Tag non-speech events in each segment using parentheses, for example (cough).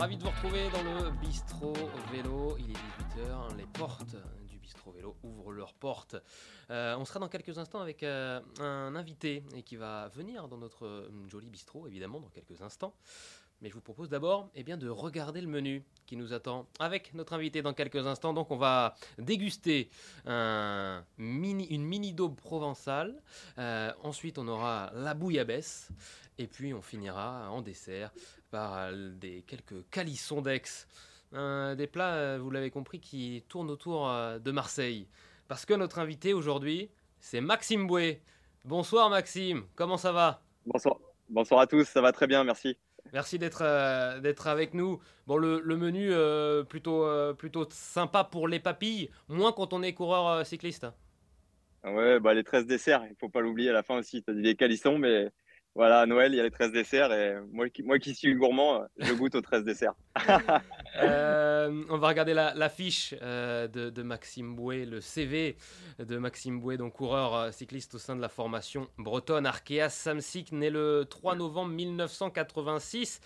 ravi de vous retrouver dans le bistrot vélo. Il est 18h, les portes du bistrot vélo ouvrent leurs portes. Euh, on sera dans quelques instants avec euh, un invité et qui va venir dans notre euh, joli bistrot, évidemment, dans quelques instants. Mais je vous propose d'abord eh bien, de regarder le menu qui nous attend avec notre invité dans quelques instants. Donc on va déguster une mini daube provençale. Ensuite on aura la bouillabaisse. Et puis on finira en dessert par des quelques calissons d'Aix. Euh, des plats, euh, vous l'avez compris, qui tournent autour euh, de Marseille. Parce que notre invité aujourd'hui, c'est Maxime Boué. Bonsoir Maxime, comment ça va? Bonsoir. Bonsoir à tous, ça va très bien, merci. Merci d'être euh, d'être avec nous. Bon, le, le menu euh, plutôt, euh, plutôt sympa pour les papilles, moins quand on est coureur cycliste. Ouais, bah les 13 desserts, il faut pas l'oublier à la fin aussi. Tu as dit les calissons, mais voilà, à Noël, il y a les 13 desserts et moi qui, moi qui suis gourmand, je goûte aux 13 desserts. (laughs) Euh, on va regarder la, fiche euh, de, Maxime Boué, le CV de Maxime Boué, donc coureur euh, cycliste au sein de la formation bretonne Arkea Samsic, né le 3 novembre 1986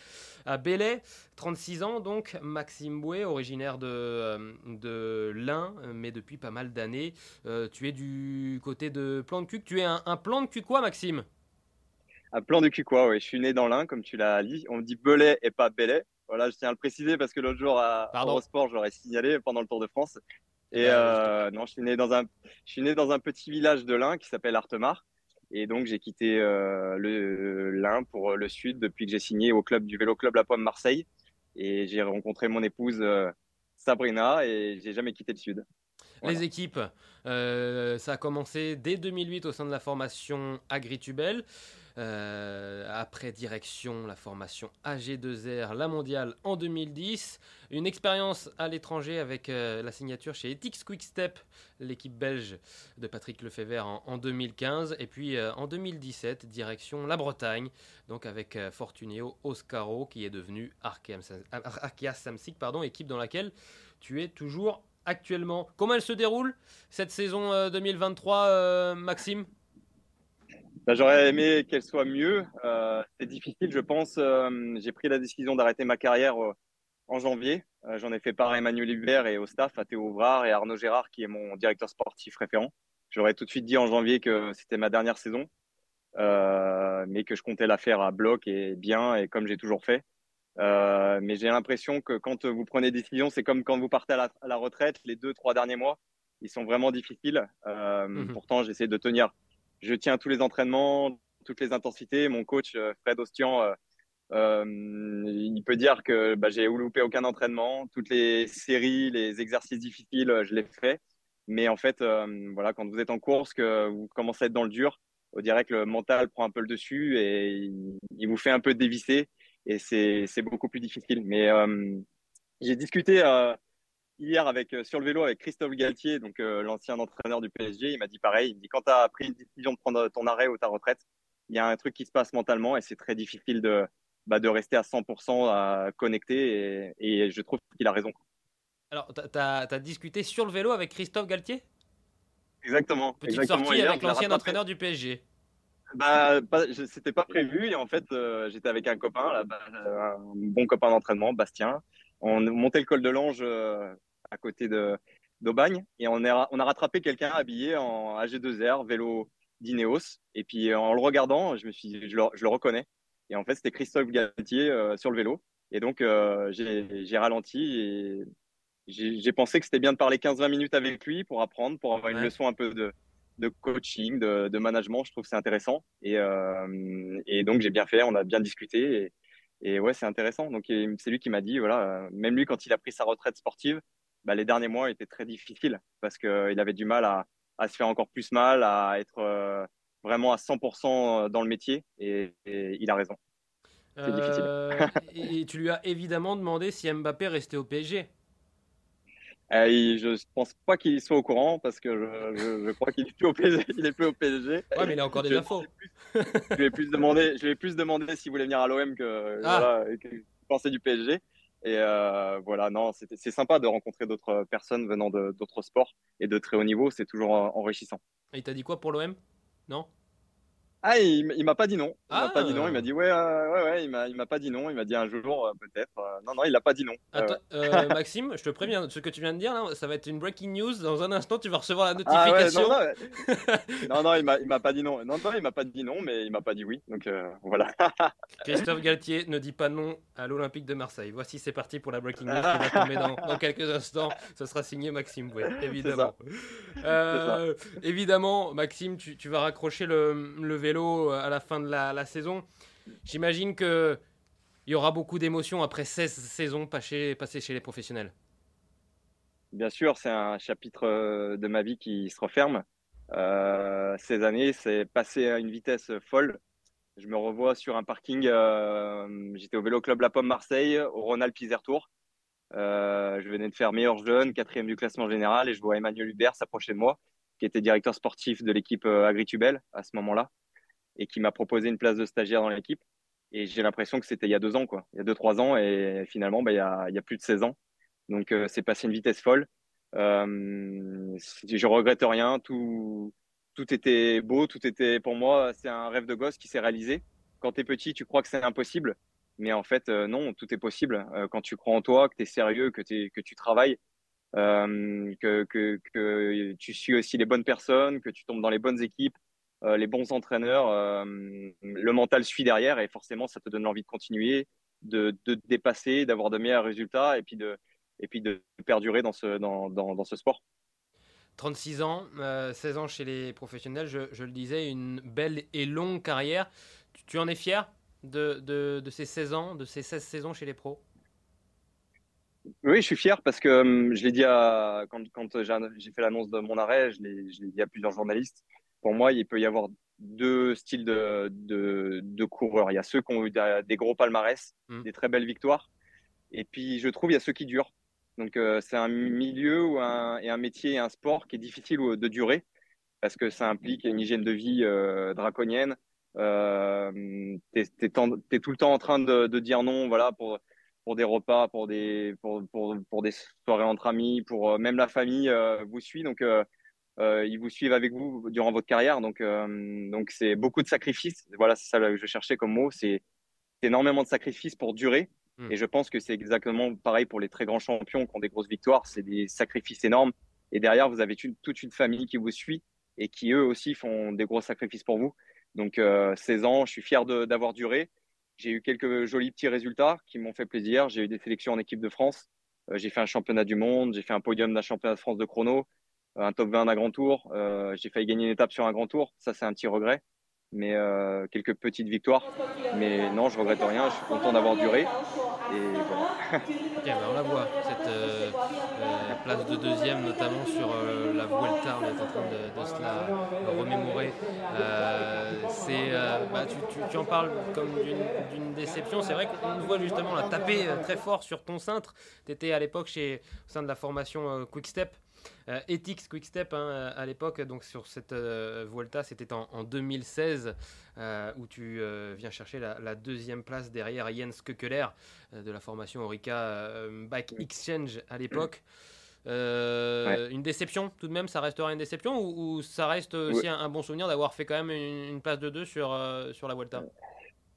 à Belley, 36 ans donc, Maxime Boué, originaire de, de l'Ain, mais depuis pas mal d'années. Tu es du côté de Plan de Cuc, tu es un, un plan de cul quoi Maxime? Un plan de cul quoi, ouais. Je suis né dans l'Ain, comme tu l'as dit. On dit Belay et pas Bellay. Voilà, je tiens à le préciser parce que l'autre jour à. Eurosport, j'aurais signalé pendant le Tour de France. Et Ben, euh, non, je suis né dans un, je suis né dans un petit village de l'Ain qui s'appelle Artemar. Et donc, j'ai quitté euh, le l'Ain pour le sud depuis que j'ai signé au club du Vélo Club La Pomme Marseille. Et j'ai rencontré mon épouse euh, Sabrina et j'ai jamais quitté le sud. Voilà. Les équipes, euh, ça a commencé dès 2008 au sein de la formation Agritubel. Euh, après direction, la formation AG2R, la mondiale en 2010. Une expérience à l'étranger avec euh, la signature chez Ethics Quickstep, l'équipe belge de Patrick Lefebvre en, en 2015. Et puis euh, en 2017, direction la Bretagne, donc avec Fortuneo Oscaro qui est devenu Arkea Samsic, pardon, équipe dans laquelle tu es toujours actuellement. Comment elle se déroule cette saison euh, 2023, euh, Maxime? Bah, j'aurais aimé qu'elle soit mieux. Euh, c'est difficile, je pense. Euh, j'ai pris la décision d'arrêter ma carrière euh, en janvier. J'en ai fait part à Emmanuel Hubert et au staff, à Théo Ouvrard et à Arnaud Gérard, qui est mon directeur sportif référent. J'aurais tout de suite dit en janvier que c'était ma dernière saison, mais que je comptais la faire à bloc et bien, et comme j'ai toujours fait. Mais j'ai l'impression que quand vous prenez des décisions, c'est comme quand vous partez à la, à la retraite, les deux, trois derniers mois, ils sont vraiment difficiles. Mhm. Pourtant, j'essaie de tenir. Je tiens tous les entraînements, toutes les intensités. Mon coach, euh, Fred Ostian, euh, euh, il peut dire que bah, j'ai loupé aucun entraînement. Toutes les séries, les exercices difficiles, je les fais. Mais en fait, voilà, quand vous êtes en course, que vous commencez à être dans le dur, on dirait que le mental prend un peu le dessus et il, il vous fait un peu dévisser. Et c'est beaucoup plus difficile. Mais j'ai discuté hier avec euh, sur le vélo avec Christophe Galtier, donc euh, l'ancien entraîneur du PSG. Il m'a dit pareil. Il me dit quand tu as pris une décision de prendre ton arrêt ou ta retraite, il y a un truc qui se passe mentalement et c'est très difficile de bah, de rester à 100% à connecté. Et, et je trouve qu'il a raison. Alors, tu as, discuté sur le vélo avec Christophe Galtier? Exactement. Petite Exactement. sortie Hier, avec l'ancien entraîneur du PSG. Bah, c'était pas prévu et en fait, euh, j'étais avec un copain, là, bah, un bon copain d'entraînement, Bastien. On montait le col de l'Ange euh, à côté d'Aubagne et on, est, on a rattrapé quelqu'un habillé en AG2R, vélo d'Ineos. Et puis euh, en le regardant, je me suis, dit, je le, je le reconnais. Et en fait, c'était Christophe Galtier euh, sur le vélo. Et donc, euh, j'ai ralenti et j'ai pensé que c'était bien de parler 15-20 minutes avec lui pour apprendre, pour avoir une leçon un peu de, de coaching, de, de management. Je trouve que c'est intéressant. Et, euh, et donc, j'ai bien fait, on a bien discuté. Et, et ouais, c'est intéressant. Donc, c'est lui qui m'a dit, voilà, même lui, quand il a pris sa retraite sportive, bah, les derniers mois étaient très difficiles parce qu'il avait du mal à, à se faire encore plus mal, à être euh, vraiment à 100% dans le métier. Et, et il a raison. C'est difficile. Euh, (laughs) et, et tu lui as évidemment demandé si Mbappé restait au PSG. Euh, il- je pense pas qu'il soit au courant parce que je, je, je crois qu'il est plus au PSG. (laughs) Il est plus au PSG. Ouais, mais il a encore des Je- infos. (laughs) Je lui ai plus demandé, je lui ai plus demandé s'il voulait venir à l'OM que, Ah. voilà, que pensait du PSG. Et euh, voilà, non, c'est sympa de rencontrer d'autres personnes venant d'autres sports et de très haut niveau. C'est toujours euh, enrichissant. Et il t'a dit quoi pour l'OM Non? Ah, il, il m'a pas dit non. Il m'a Ah. pas dit non. Il m'a dit ouais, euh, ouais, ouais. Il m'a, il m'a pas dit non. Il m'a dit un jour euh, peut-être. Euh, non, non, il a pas dit non. Attends, euh, (laughs) Maxime, je te préviens, ce que tu viens de dire là, ça va être une breaking news. Dans un instant, tu vas recevoir la Ah ouais, notification. non, non, (laughs) non, non, il m'a, il m'a pas dit non. Non, non, il m'a pas dit non, mais il m'a pas dit oui. Donc voilà. (laughs) Christophe Galtier ne dit pas non à l'Olympique de Marseille. Voici, c'est parti pour la breaking news qui va tomber dans, dans quelques instants. Ce sera signé Maxime Bouet, évidemment. Évidemment, Maxime, tu, tu vas raccrocher le, le vélo à la fin de la, saison. J'imagine que il y aura beaucoup d'émotions après 16 saisons passées, chez les professionnels. Bien sûr, c'est un chapitre euh, de ma vie qui se referme. Euh, ces années, c'est passé à une vitesse folle. Je me revois sur un parking. euh, J'étais au Vélo Club La Pomme Marseille, au Rhône-Alpes Isère Tour. Euh, je venais de faire meilleur jeune, quatrième du classement général, et je vois Emmanuel Hubert s'approcher de moi, qui était directeur sportif de l'équipe euh, Agritubel à ce moment-là, et qui m'a proposé une place de stagiaire dans l'équipe. Et j'ai l'impression que c'était il y a deux ans, quoi. Il y a deux, trois ans, et finalement, bah, il, y a, plus de 16 ans. Donc, euh, c'est passé une vitesse folle. Euh, je regrette rien. Tout, tout était beau, tout était pour moi, c'est un rêve de gosse qui s'est réalisé. Quand tu es petit, tu crois que c'est impossible, mais en fait, euh, non, tout est possible. Euh, quand tu crois en toi, que tu es sérieux, que, t'es- que tu travailles, que, que tu suis aussi les bonnes personnes, que tu tombes dans les bonnes équipes, euh, les bons entraîneurs, euh, le mental suit derrière et forcément, ça te donne l'envie de continuer, de, de te dépasser, d'avoir de meilleurs résultats et puis de, et puis de perdurer dans ce, dans, dans, dans ce sport. 36 ans, euh, 16 ans chez les professionnels, je, je le disais, une belle et longue carrière. Tu, tu en es fier de, de, de ces 16 ans, de ces 16 saisons chez les pros? Oui, je suis fier parce que hum, je l'ai dit à, quand, quand j'ai fait l'annonce de mon arrêt, je l'ai dit à plusieurs journalistes. Pour moi, il peut y avoir deux styles de, de, de coureurs. Il y a ceux qui ont eu des, gros palmarès, Mm. des très belles victoires. Et puis, je trouve, il y a ceux qui durent. Donc, euh, c'est un milieu ou un, et un métier et un sport qui est difficile de durer parce que ça implique une hygiène de vie euh, draconienne. Euh, tu es, tout le temps en train de, de dire non voilà, pour, pour des repas, pour des, pour, pour, pour des soirées entre amis, pour euh, même la famille vous suit. Donc, euh, ils vous suivent avec vous durant votre carrière. Donc, euh, donc c'est beaucoup de sacrifices. Voilà, c'est ça que je cherchais comme mot. C'est énormément de sacrifices pour durer. Mm. Et je pense que c'est exactement pareil pour les très grands champions qui ont des grosses victoires. C'est des sacrifices énormes. Et derrière, vous avez une, toute une famille qui vous suit et qui eux aussi font des gros sacrifices pour vous. Donc, euh, 16 ans, je suis fier d'avoir duré. J'ai eu quelques jolis petits résultats qui m'ont fait plaisir. J'ai eu des sélections en équipe de France. Euh, j'ai fait un championnat du monde. J'ai fait un podium d'un championnat de France de chrono, un top 20 d'un grand tour. Euh, j'ai failli gagner une étape sur un grand tour. Ça, c'est un petit regret. Mais euh, quelques petites victoires. Mais non, je regrette rien. Je suis content d'avoir duré. Et voilà. (laughs) Ben on la voit, cette euh, place de deuxième, notamment sur la Vuelta, on est en train de, se la remémorer. C'est, bah, tu, en parles comme d'une déception. C'est vrai qu'on voit justement la taper très fort sur ton cintre. Tu étais à l'époque chez, au sein de la formation Quick Step. Euh, Ethics Quick Step hein, à l'époque, donc sur cette euh, Vuelta, c'était en, en 2016 euh, où tu euh, viens chercher la, la deuxième place derrière Jens Kökeler euh, de la formation Orica euh, Bike Exchange à l'époque. Euh, Une déception tout de même, ça restera une déception ou, ou ça reste aussi un, un bon souvenir d'avoir fait quand même une, une place de deux sur, euh, sur la Vuelta?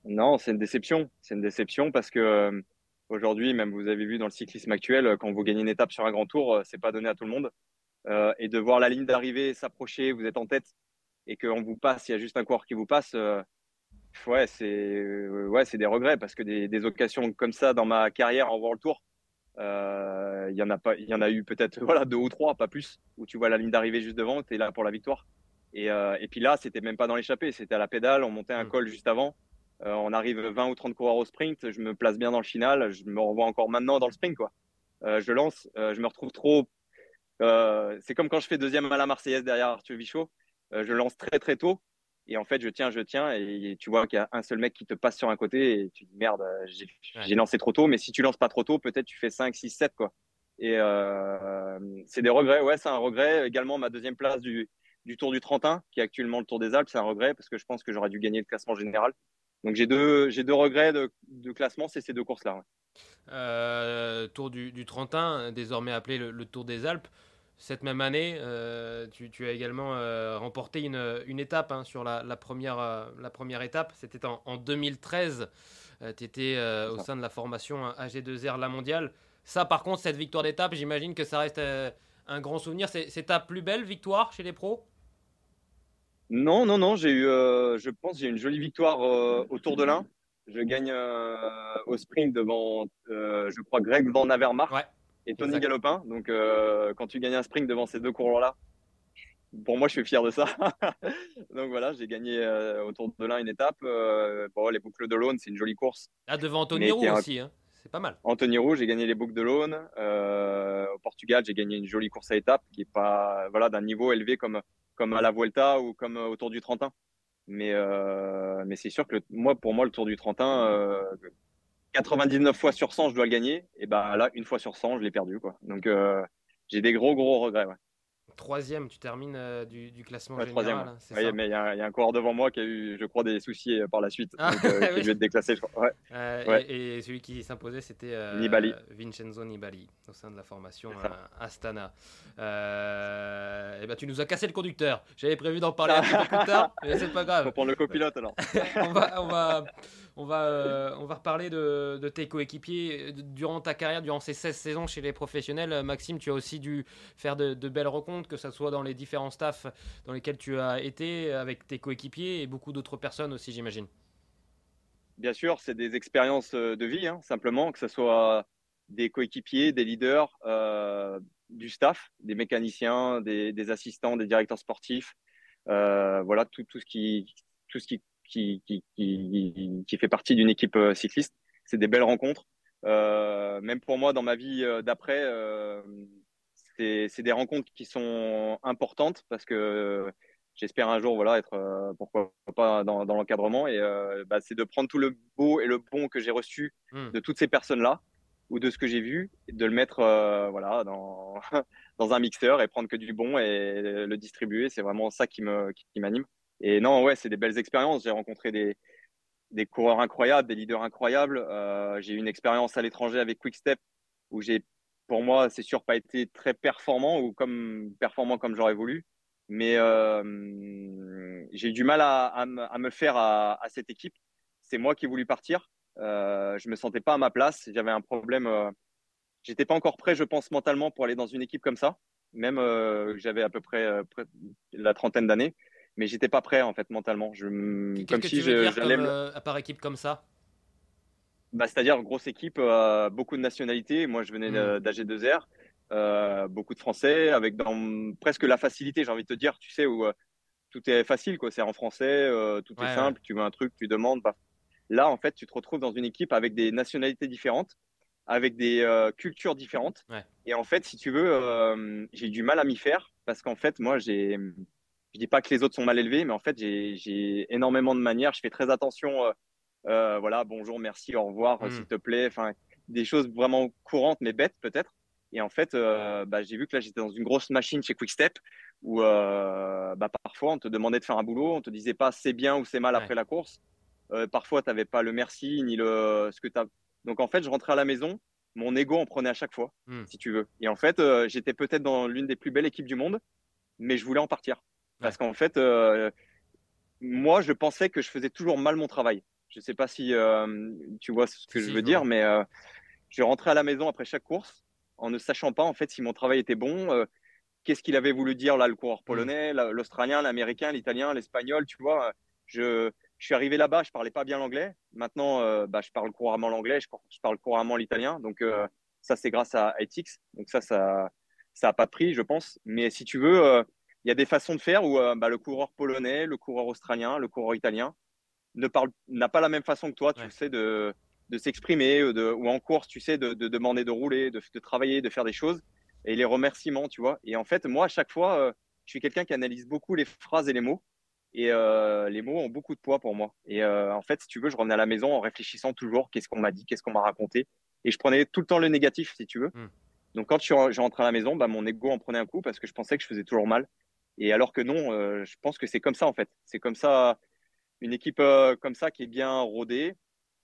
Non, c'est une déception. C'est une déception parce que euh, aujourd'hui, même vous avez vu dans le cyclisme actuel, euh, quand vous gagnez une étape sur un grand tour, euh, c'est pas donné à tout le monde. Euh, et de voir la ligne d'arrivée s'approcher, vous êtes en tête et qu'on vous passe, il y a juste un coureur qui vous passe. euh, ouais, c'est euh, ouais, c'est des regrets parce que des, des occasions comme ça dans ma carrière en World Tour, il y en a pas, il y en a eu peut-être (laughs) voilà deux ou trois, pas plus, où tu vois la ligne d'arrivée juste devant, tu es là pour la victoire. Et, et puis là, c'était même pas dans l'échappée, c'était à la pédale, on montait un Mm. col juste avant. Euh, on arrive 20 ou 30 coureurs au sprint, je me place bien dans le final, je me revois encore maintenant dans le sprint quoi. Euh, je lance, euh, je me retrouve trop. c'est comme quand je fais deuxième à la Marseillaise derrière Arthur Vichot, je lance très très tôt et en fait je tiens, je tiens et tu vois qu'il y a un seul mec qui te passe sur un côté et tu dis merde, j'ai Ouais. lancé trop tôt, mais si tu lances pas trop tôt, peut-être tu fais 5, 6, 7 quoi. Et c'est des regrets, ouais, c'est un regret. Également ma deuxième place du, du Tour du Trentin, qui est actuellement le Tour des Alpes, c'est un regret parce que je pense que j'aurais dû gagner le classement général. Donc j'ai deux, j'ai deux regrets de, de classement, c'est ces deux courses-là. ouais. Euh, Tour du, du Trentin, désormais appelé le, le Tour des Alpes. cette même année, tu, as également remporté une, une étape hein, sur la, première, la première étape. C'était en, en, 2013. tu étais au sein de la formation AG2R La Mondiale. Ça, par contre, cette victoire d'étape, j'imagine que ça reste un grand souvenir. C'est ta plus belle victoire chez les pros? Non, non, non. J'ai eu, je pense, j'ai une jolie victoire au Tour de l'Ain. Je gagne au sprint devant, je crois, Greg Van Avermaet. Ouais et Tony Galopin. Donc, euh, quand tu gagnes un sprint devant ces deux coureurs-là, pour moi, je suis fier de ça. (laughs) donc voilà, j'ai gagné euh, autour de l'un une étape. Euh, bon, les boucles de l'Aune, c'est une jolie course. Ah, devant Anthony Roux aussi, hein. c'est pas mal. Anthony Roux, j'ai gagné les boucles de l'Aune. au Portugal, j'ai gagné une jolie course à étapes qui est pas voilà, d'un niveau élevé comme, comme à la Vuelta ou comme autour du Trentin. Mais, mais c'est sûr que moi, pour moi, le Tour du Trentin, 99 fois sur 100, je dois le gagner. Et ben là, une fois sur 100, je l'ai perdu. Quoi. Donc, euh, j'ai des gros, gros regrets. Ouais. Troisième, tu termines euh, du, classement général. Troisième. Hein, mais il y, a un coureur devant moi qui a eu, je crois, des soucis euh, par la suite. Ah, donc, euh, (laughs) qui être déclassé. Et, celui qui s'imposait, c'était Vincenzo Nibali, au sein de la formation Astana. et ben, tu nous as cassé le conducteur. J'avais prévu d'en parler un peu plus tard, mais c'est pas grave. Faut prendre le copilote alors. (laughs) on va, on va, on va, on va reparler de, tes coéquipiers durant ta carrière, durant ces 16 saisons chez les professionnels. Maxime, tu as aussi dû faire de, belles rencontres que ce soit dans les différents staffs dans lesquels tu as été, avec tes coéquipiers et beaucoup d'autres personnes aussi, j'imagine. Bien sûr, c'est des expériences euh, de vie, hein, simplement, que ce soit des coéquipiers, des leaders, euh, du staff, des mécaniciens, des, assistants, des directeurs sportifs, euh, voilà, tout, tout, ce qui, tout ce qui, qui, qui, qui fait partie d'une équipe cycliste. C'est des belles rencontres. même pour moi, dans ma vie d'après, c'est des rencontres qui sont importantes parce que j'espère un jour voilà être euh, pourquoi pas dans, l'encadrement et euh, bah, c'est de prendre tout le beau et le bon que j'ai reçu hmm. de toutes ces personnes là ou de ce que j'ai vu de le mettre euh, voilà dans (laughs) dans un mixeur et prendre que du bon et le distribuer c'est vraiment ça qui me qui, m'anime et non ouais c'est des belles expériences j'ai rencontré des des coureurs incroyables des leaders incroyables j'ai eu une expérience à l'étranger avec Quickstep où j'ai pour moi, c'est sûr, pas été très performant ou comme performant comme j'aurais voulu. Mais euh, j'ai eu du mal à, à, me faire à, à cette équipe. C'est moi qui ai voulu partir. Euh, je me sentais pas à ma place. J'avais un problème. Euh, j'étais pas encore prêt, je pense, mentalement pour aller dans une équipe comme ça. Même euh, j'avais à peu près, euh, la trentaine d'années, mais j'étais pas prêt en fait mentalement. Je, comme que si tu veux dire comme, à part équipe comme ça? Bah, C'est-à-dire grosse équipe, euh, beaucoup de nationalités. Moi, je venais mmh. d'AG2R, euh, beaucoup de Français, avec dans, presque la facilité, j'ai envie de te dire, tu sais, où euh, tout est facile, quoi. C'est en français, tout est simple, tu veux un truc, tu demandes. Bah. Là, en fait, tu te retrouves dans une équipe avec des nationalités différentes, avec des cultures différentes. Et en fait, si tu veux, j'ai du mal à m'y faire parce qu'en fait, moi, j'ai. Je dis pas que les autres sont mal élevés, mais en fait, j'ai énormément de manières. Je fais très attention euh, voilà, bonjour, merci, au revoir, hmm. s'il te plaît. Enfin, des choses vraiment courantes, mais bêtes peut-être. Et en fait, euh, bah, j'ai vu que là, j'étais dans une grosse machine chez Quickstep où euh, bah, parfois, on te demandait de faire un boulot, on te disait pas c'est bien ou c'est mal après la course. parfois, tu n'avais pas le merci ni le ce que tu as. Donc, en fait, je rentrais à la maison, mon ego en prenait à chaque fois, hmm. si tu veux. Et en fait, j'étais peut-être dans l'une des plus belles équipes du monde, mais je voulais en partir. Parce qu'en fait, moi, je pensais que je faisais toujours mal mon travail. Je ne sais pas si euh, tu vois ce que je veux dire, mais euh, je rentrais à la maison après chaque course en ne sachant pas en fait si mon travail était bon. Euh, qu'est-ce qu'il avait voulu dire là, le coureur polonais, mm. l'australien, l'américain, l'italien, l'espagnol, tu vois. Je, je suis arrivé là-bas, je parlais pas bien l'anglais. Maintenant, bah, je parle couramment l'anglais, je, je, parle couramment l'italien. Donc ça, c'est grâce à ETX. Donc ça, ça, ça a pas de prix, je pense. Mais si tu veux, il y a des façons de faire où bah, le coureur polonais, le coureur australien, le coureur italien, ne parle n'a pas la même façon que toi, tu sais, de, de s'exprimer ou, de, ou en course, tu sais, de, de demander de rouler, de, de, travailler, de faire des choses. Et les remerciements, tu vois. Et en fait, moi, à chaque fois, euh, je suis quelqu'un qui analyse beaucoup les phrases et les mots. Et euh, les mots ont beaucoup de poids pour moi. Et euh, en fait, si tu veux, je revenais à la maison en réfléchissant toujours qu'est-ce qu'on m'a dit, qu'est-ce qu'on m'a raconté. Et je prenais tout le temps le négatif, si tu veux. Hmm. Donc quand je, je rentrais à la maison, bah, mon ego en prenait un coup parce que je pensais que je faisais toujours mal. Et alors que non, je pense que c'est comme ça en fait. C'est comme ça une équipe euh, comme ça qui est bien rodée,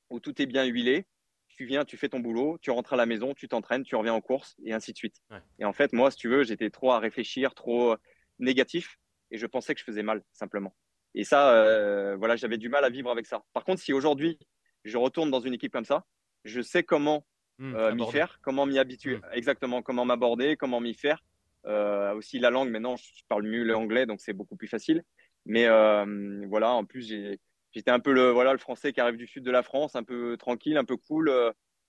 où tout est bien huilé, tu viens, tu fais ton boulot, tu rentres à la maison, tu t'entraînes, tu reviens en course, et ainsi de suite. Et en fait, moi, si tu veux, j'étais trop à réfléchir, trop négatif, et je pensais que je faisais mal, simplement. Et ça, euh, voilà, j'avais du mal à vivre avec ça. Par contre, si aujourd'hui, je retourne dans une équipe comme ça, je sais comment hmm, euh, m'y faire, comment m'y habituer, hmm. exactement, comment m'aborder, comment m'y faire. Euh, aussi la langue, maintenant, je parle mieux l'anglais, donc c'est beaucoup plus facile. Mais voilà, en plus, j'étais un peu le, voilà, le français qui arrive du sud de la France, un peu tranquille, un peu cool.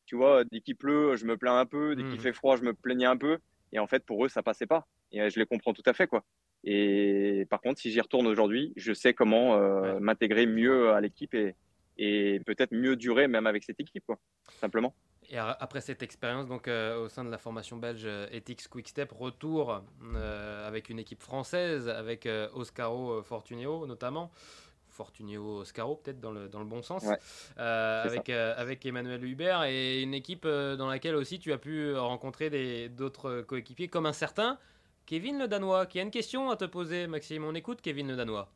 tu vois, dès qu'il pleut, je me plains un peu. Dès qu'il hmm. fait froid, je me plaignais un peu. Et en fait, pour eux, ça passait pas. Et je les comprends tout à fait, quoi. Et par contre, si j'y retourne aujourd'hui, je sais comment euh, m'intégrer mieux à l'équipe et, et peut-être mieux durer même avec cette équipe, quoi, simplement. Et après cette expérience donc euh, au sein de la formation belge euh, Ethics Quickstep, retour avec une équipe française, avec Oscaro Fortunio notamment. Fortunio Oscaro peut-être dans le, dans le bon sens, avec, avec Emmanuel Hubert et une équipe dans laquelle aussi tu as pu rencontrer d'autres coéquipiers comme un certain Kevin le Danois, qui a une question à te poser, Maxime. On écoute Kevin le Danois.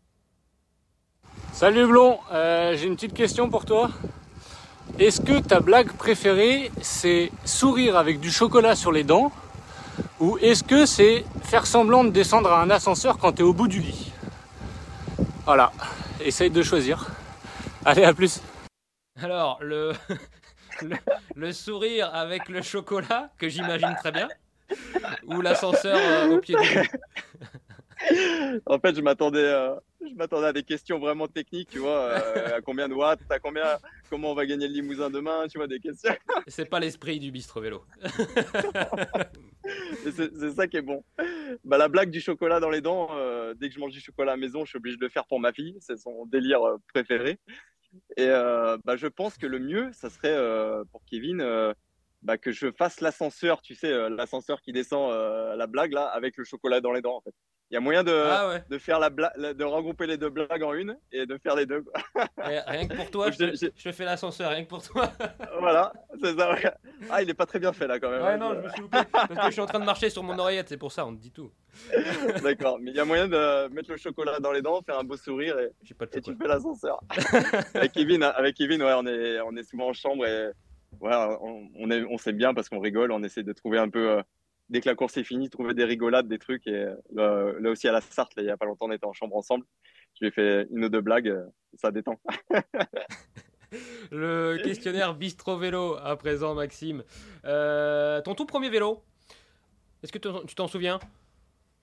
Salut Blond, euh, j'ai une petite question pour toi. Est-ce que ta blague préférée, c'est sourire avec du chocolat sur les dents Ou est-ce que c'est faire semblant de descendre à un ascenseur quand tu es au bout du lit? Voilà, essaye de choisir. Allez, à plus. Alors, (laughs) le, le sourire avec le chocolat, que j'imagine très bien. Ou l'ascenseur euh, au pied du (laughs) (laughs) En fait, je m'attendais, euh, je m'attendais à des questions vraiment techniques, tu vois, euh, à combien de watts, à combien, comment on va gagner le Limousin demain, tu vois, des questions. (laughs) C'est pas l'esprit du bistrot vélo. (laughs) c'est ça qui est bon. Bah, la blague du chocolat dans les dents, dès que je mange du chocolat à la maison, je suis obligé de le faire pour ma fille, c'est son délire préféré. Et bah, je pense que le mieux, ça serait pour Kevin bah, que je fasse l'ascenseur, tu sais, euh, l'ascenseur qui descend, euh, la blague là, avec le chocolat dans les dents en fait. Il y a moyen de, ah de faire la de regrouper les deux blagues en une et de faire les deux. (laughs) rien que pour toi, je, je, fais l'ascenseur, rien que pour toi. (laughs) voilà, c'est ça. Ah, il est pas très bien fait là quand même. Ouais, non, je me suis loupé. Parce que je suis en train de marcher sur mon oreillette, c'est pour ça, on te dit tout. (laughs) D'accord, mais il y a moyen de mettre le chocolat dans les dents, faire un beau sourire et, et tu fais l'ascenseur. avec Kevin, avec Kevin, ouais, on est, on est souvent en chambre et ouais, on, on, sait bien parce qu'on rigole, on essaie de trouver un peu, euh, dès que la course est finie, trouver des rigolades, des trucs. Et euh, là, aussi à la Sarthe, il n'y a pas longtemps, on était en chambre ensemble. Je lui ai fait une ou deux blagues, euh, ça détend. (laughs) Le questionnaire Bistro Vélo à présent, Maxime. ton tout premier vélo, est-ce que tu t'en souviens?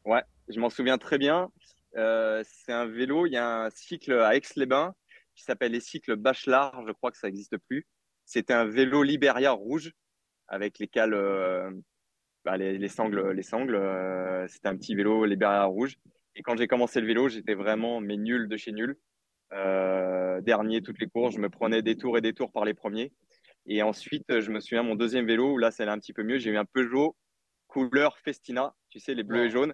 Ouais, je m'en souviens très bien. c'est un vélo, il y a un cycle à Aix-les-Bains qui s'appelle les cycles Bachelard, je crois que ça n'existe plus. C'était un vélo Liberia rouge avec les cales, euh, bah, les, sangles. Les sangles euh, c'était un petit vélo Liberia rouge. Et quand j'ai commencé le vélo, j'étais vraiment mais nul de chez nul. Euh, dernier toutes les courses, je me prenais des tours et des tours par les premiers. Et ensuite, je me souviens, mon deuxième vélo, où là, c'est un petit peu mieux. J'ai eu un Peugeot couleur Festina, tu sais, les bleus et jaunes.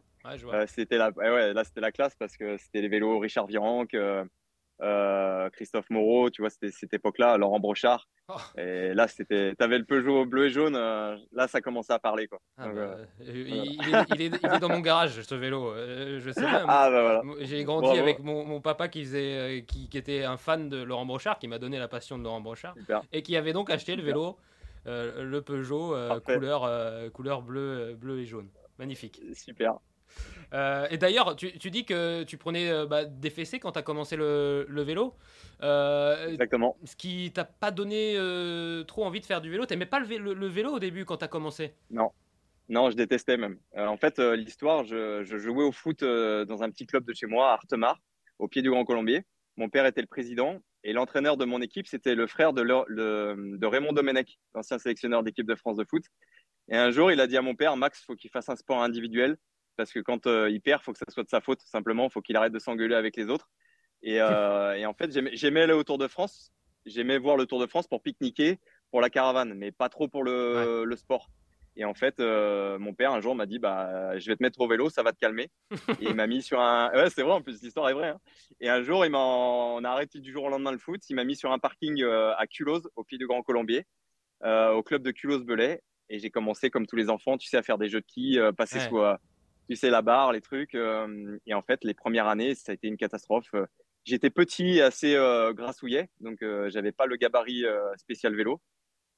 c'était la, ouais, là, c'était la classe parce que c'était les vélos Richard Virenque, euh, Christophe Moreau, tu vois, c'était cette époque-là, Laurent Brochard. Oh. Et là, c'était, t'avais le Peugeot bleu et jaune. Euh, là, ça commençait à parler, quoi. Ah bah, euh, il, est, dans mon (laughs) garage, ce vélo. je sais bien. Ah, bah, J'ai grandi avec mon, papa qui faisait, qui, était un fan de Laurent Brochard, qui m'a donné la passion de Laurent Brochard, et qui avait donc acheté le vélo, le Peugeot couleur, couleur bleu, bleu et jaune. Magnifique. Super. Euh, et d'ailleurs, tu, dis que tu prenais euh, bah, des fessées quand tu as commencé le, vélo. Euh, Exactement. Ce qui t'a pas donné trop envie de faire du vélo. T'aimais pas le, vélo au début quand tu as commencé? Non. Non, je détestais même. en fait, l'histoire, je, jouais au foot dans un petit club de chez moi, à Artemar, au pied du Grand Colombier. Mon père était le président et l'entraîneur de mon équipe, c'était le frère de, de Raymond Domenech, l'ancien sélectionneur d'équipe de France de foot. Et un jour, il a dit à mon père, Max, faut qu'il fasse un sport individuel parce que quand euh, il perd, il faut que ça soit de sa faute, simplement. Il faut qu'il arrête de s'engueuler avec les autres. Et, euh, en fait, j'aimais aller au Tour de France. J'aimais voir le Tour de France pour pique-niquer, pour la caravane, mais pas trop pour le, sport. Et en fait, euh, mon père un jour m'a dit bah, Je vais te mettre au vélo, ça va te calmer. et il m'a mis sur un. Ouais, c'est vrai, en plus, l'histoire est vraie. Hein. Et un jour, il on a arrêté du jour au lendemain le foot. Il m'a mis sur un parking à Culose, au pied du Grand Colombier, au club de Culose-Belay. Et j'ai commencé, comme tous les enfants, tu sais, à faire des jeux de quilles, passer sous, tu sais, la barre, les trucs. Euh, et en fait, les premières années, ça a été une catastrophe. Euh, j'étais petit, assez euh, grassouillet, donc j'avais pas le gabarit spécial vélo.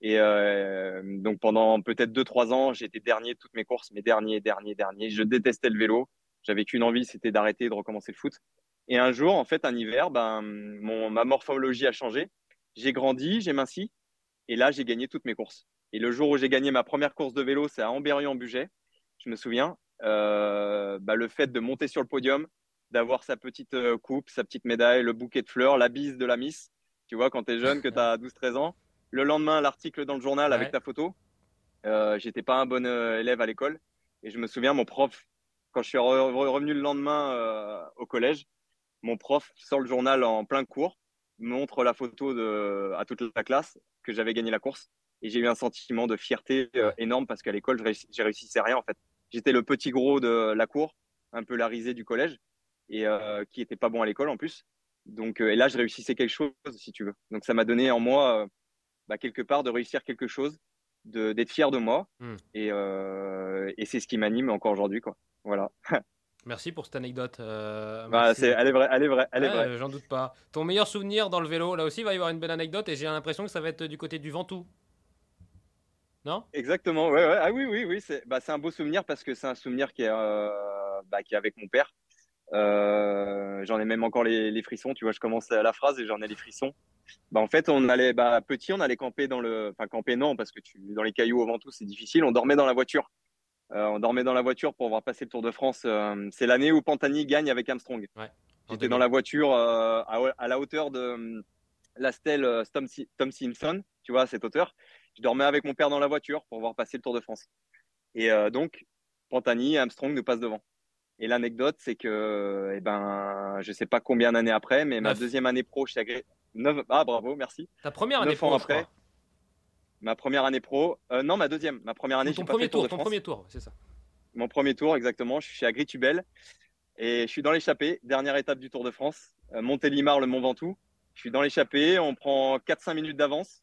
Et euh, donc pendant peut-être 2-3 ans, j'étais dernier de toutes mes courses, mes derniers, derniers, derniers. Je détestais le vélo. J'avais qu'une envie, c'était d'arrêter de recommencer le foot. Et un jour, en fait, un hiver, ben, mon, ma morphologie a changé. J'ai grandi, j'ai minci. Et là, j'ai gagné toutes mes courses. Et le jour où j'ai gagné ma première course de vélo, c'est à Amberieu-en-Bugey. Je me souviens, euh, bah, le fait de monter sur le podium, d'avoir sa petite euh, coupe, sa petite médaille, le bouquet de fleurs, la bise de la Miss. Tu vois, quand tu es jeune, que tu as 12-13 ans. Le lendemain, l'article dans le journal avec ta photo. Euh, J'étais pas un bon euh, élève à l'école. Et je me souviens, mon prof, quand je suis revenu le lendemain euh, au collège, mon prof sort le journal en plein cours, montre la photo de, à toute la classe que j'avais gagné la course. Et j'ai eu un sentiment de fierté euh, énorme parce qu'à l'école, j'ai réussi à rien en fait. J'étais le petit gros de la cour, un peu la risée du collège, et euh, qui était pas bon à l'école en plus. Donc, euh, et là, je réussissais quelque chose, si tu veux. Donc, ça m'a donné en moi, bah, quelque part, de réussir quelque chose, d'être fier de moi. Mm. Et, et c'est ce qui m'anime encore aujourd'hui, quoi. Voilà. (laughs) Merci pour cette anecdote. Euh, bah, elle est vraie, elle est vraie, elle est vraie. J'en doute pas. Ton meilleur souvenir dans le vélo, là aussi, il va y avoir une belle anecdote et j'ai l'impression que ça va être du côté du Ventoux. Non? Exactement, ouais, ouais. Ah oui, oui, oui. C'est bah, un beau souvenir parce que c'est un souvenir qui est, euh, bah, qui est avec mon père. Euh, j'en ai même encore les, les, frissons. Tu vois, je commence la phrase et j'en ai les frissons. Bah, en fait, on allait, bah, petit, on allait camper dans le. Enfin, camper non, parce que tu, dans les cailloux au Ventoux, c'est difficile. On dormait dans la voiture. Euh, on dormait dans la voiture pour voir passer le Tour de France. C'est l'année où Pantani gagne avec Armstrong. J'étais dans la voiture euh, à, la hauteur de la stèle Tom, Tom, Simpson, tu vois, à cette hauteur. Je dormais avec mon père dans la voiture pour voir passer le Tour de France. Et donc, Pantani et Armstrong nous passent devant. Et l'anecdote, c'est que, eh ben, je sais pas combien d'années après, mais ma deuxième année pro chez Agré... Ah, bravo, merci. Ta première année pro, après. Ma première année pro. Euh, non, ma deuxième. Ma première année. Ton premier tour, ton premier tour, c'est ça. Mon premier tour, exactement. Je suis chez Agritubel et je suis dans l'échappée. Dernière étape du Tour de France. Euh, Montélimar, le Mont Ventoux. Je suis dans l'échappée. On prend 4-5 minutes d'avance.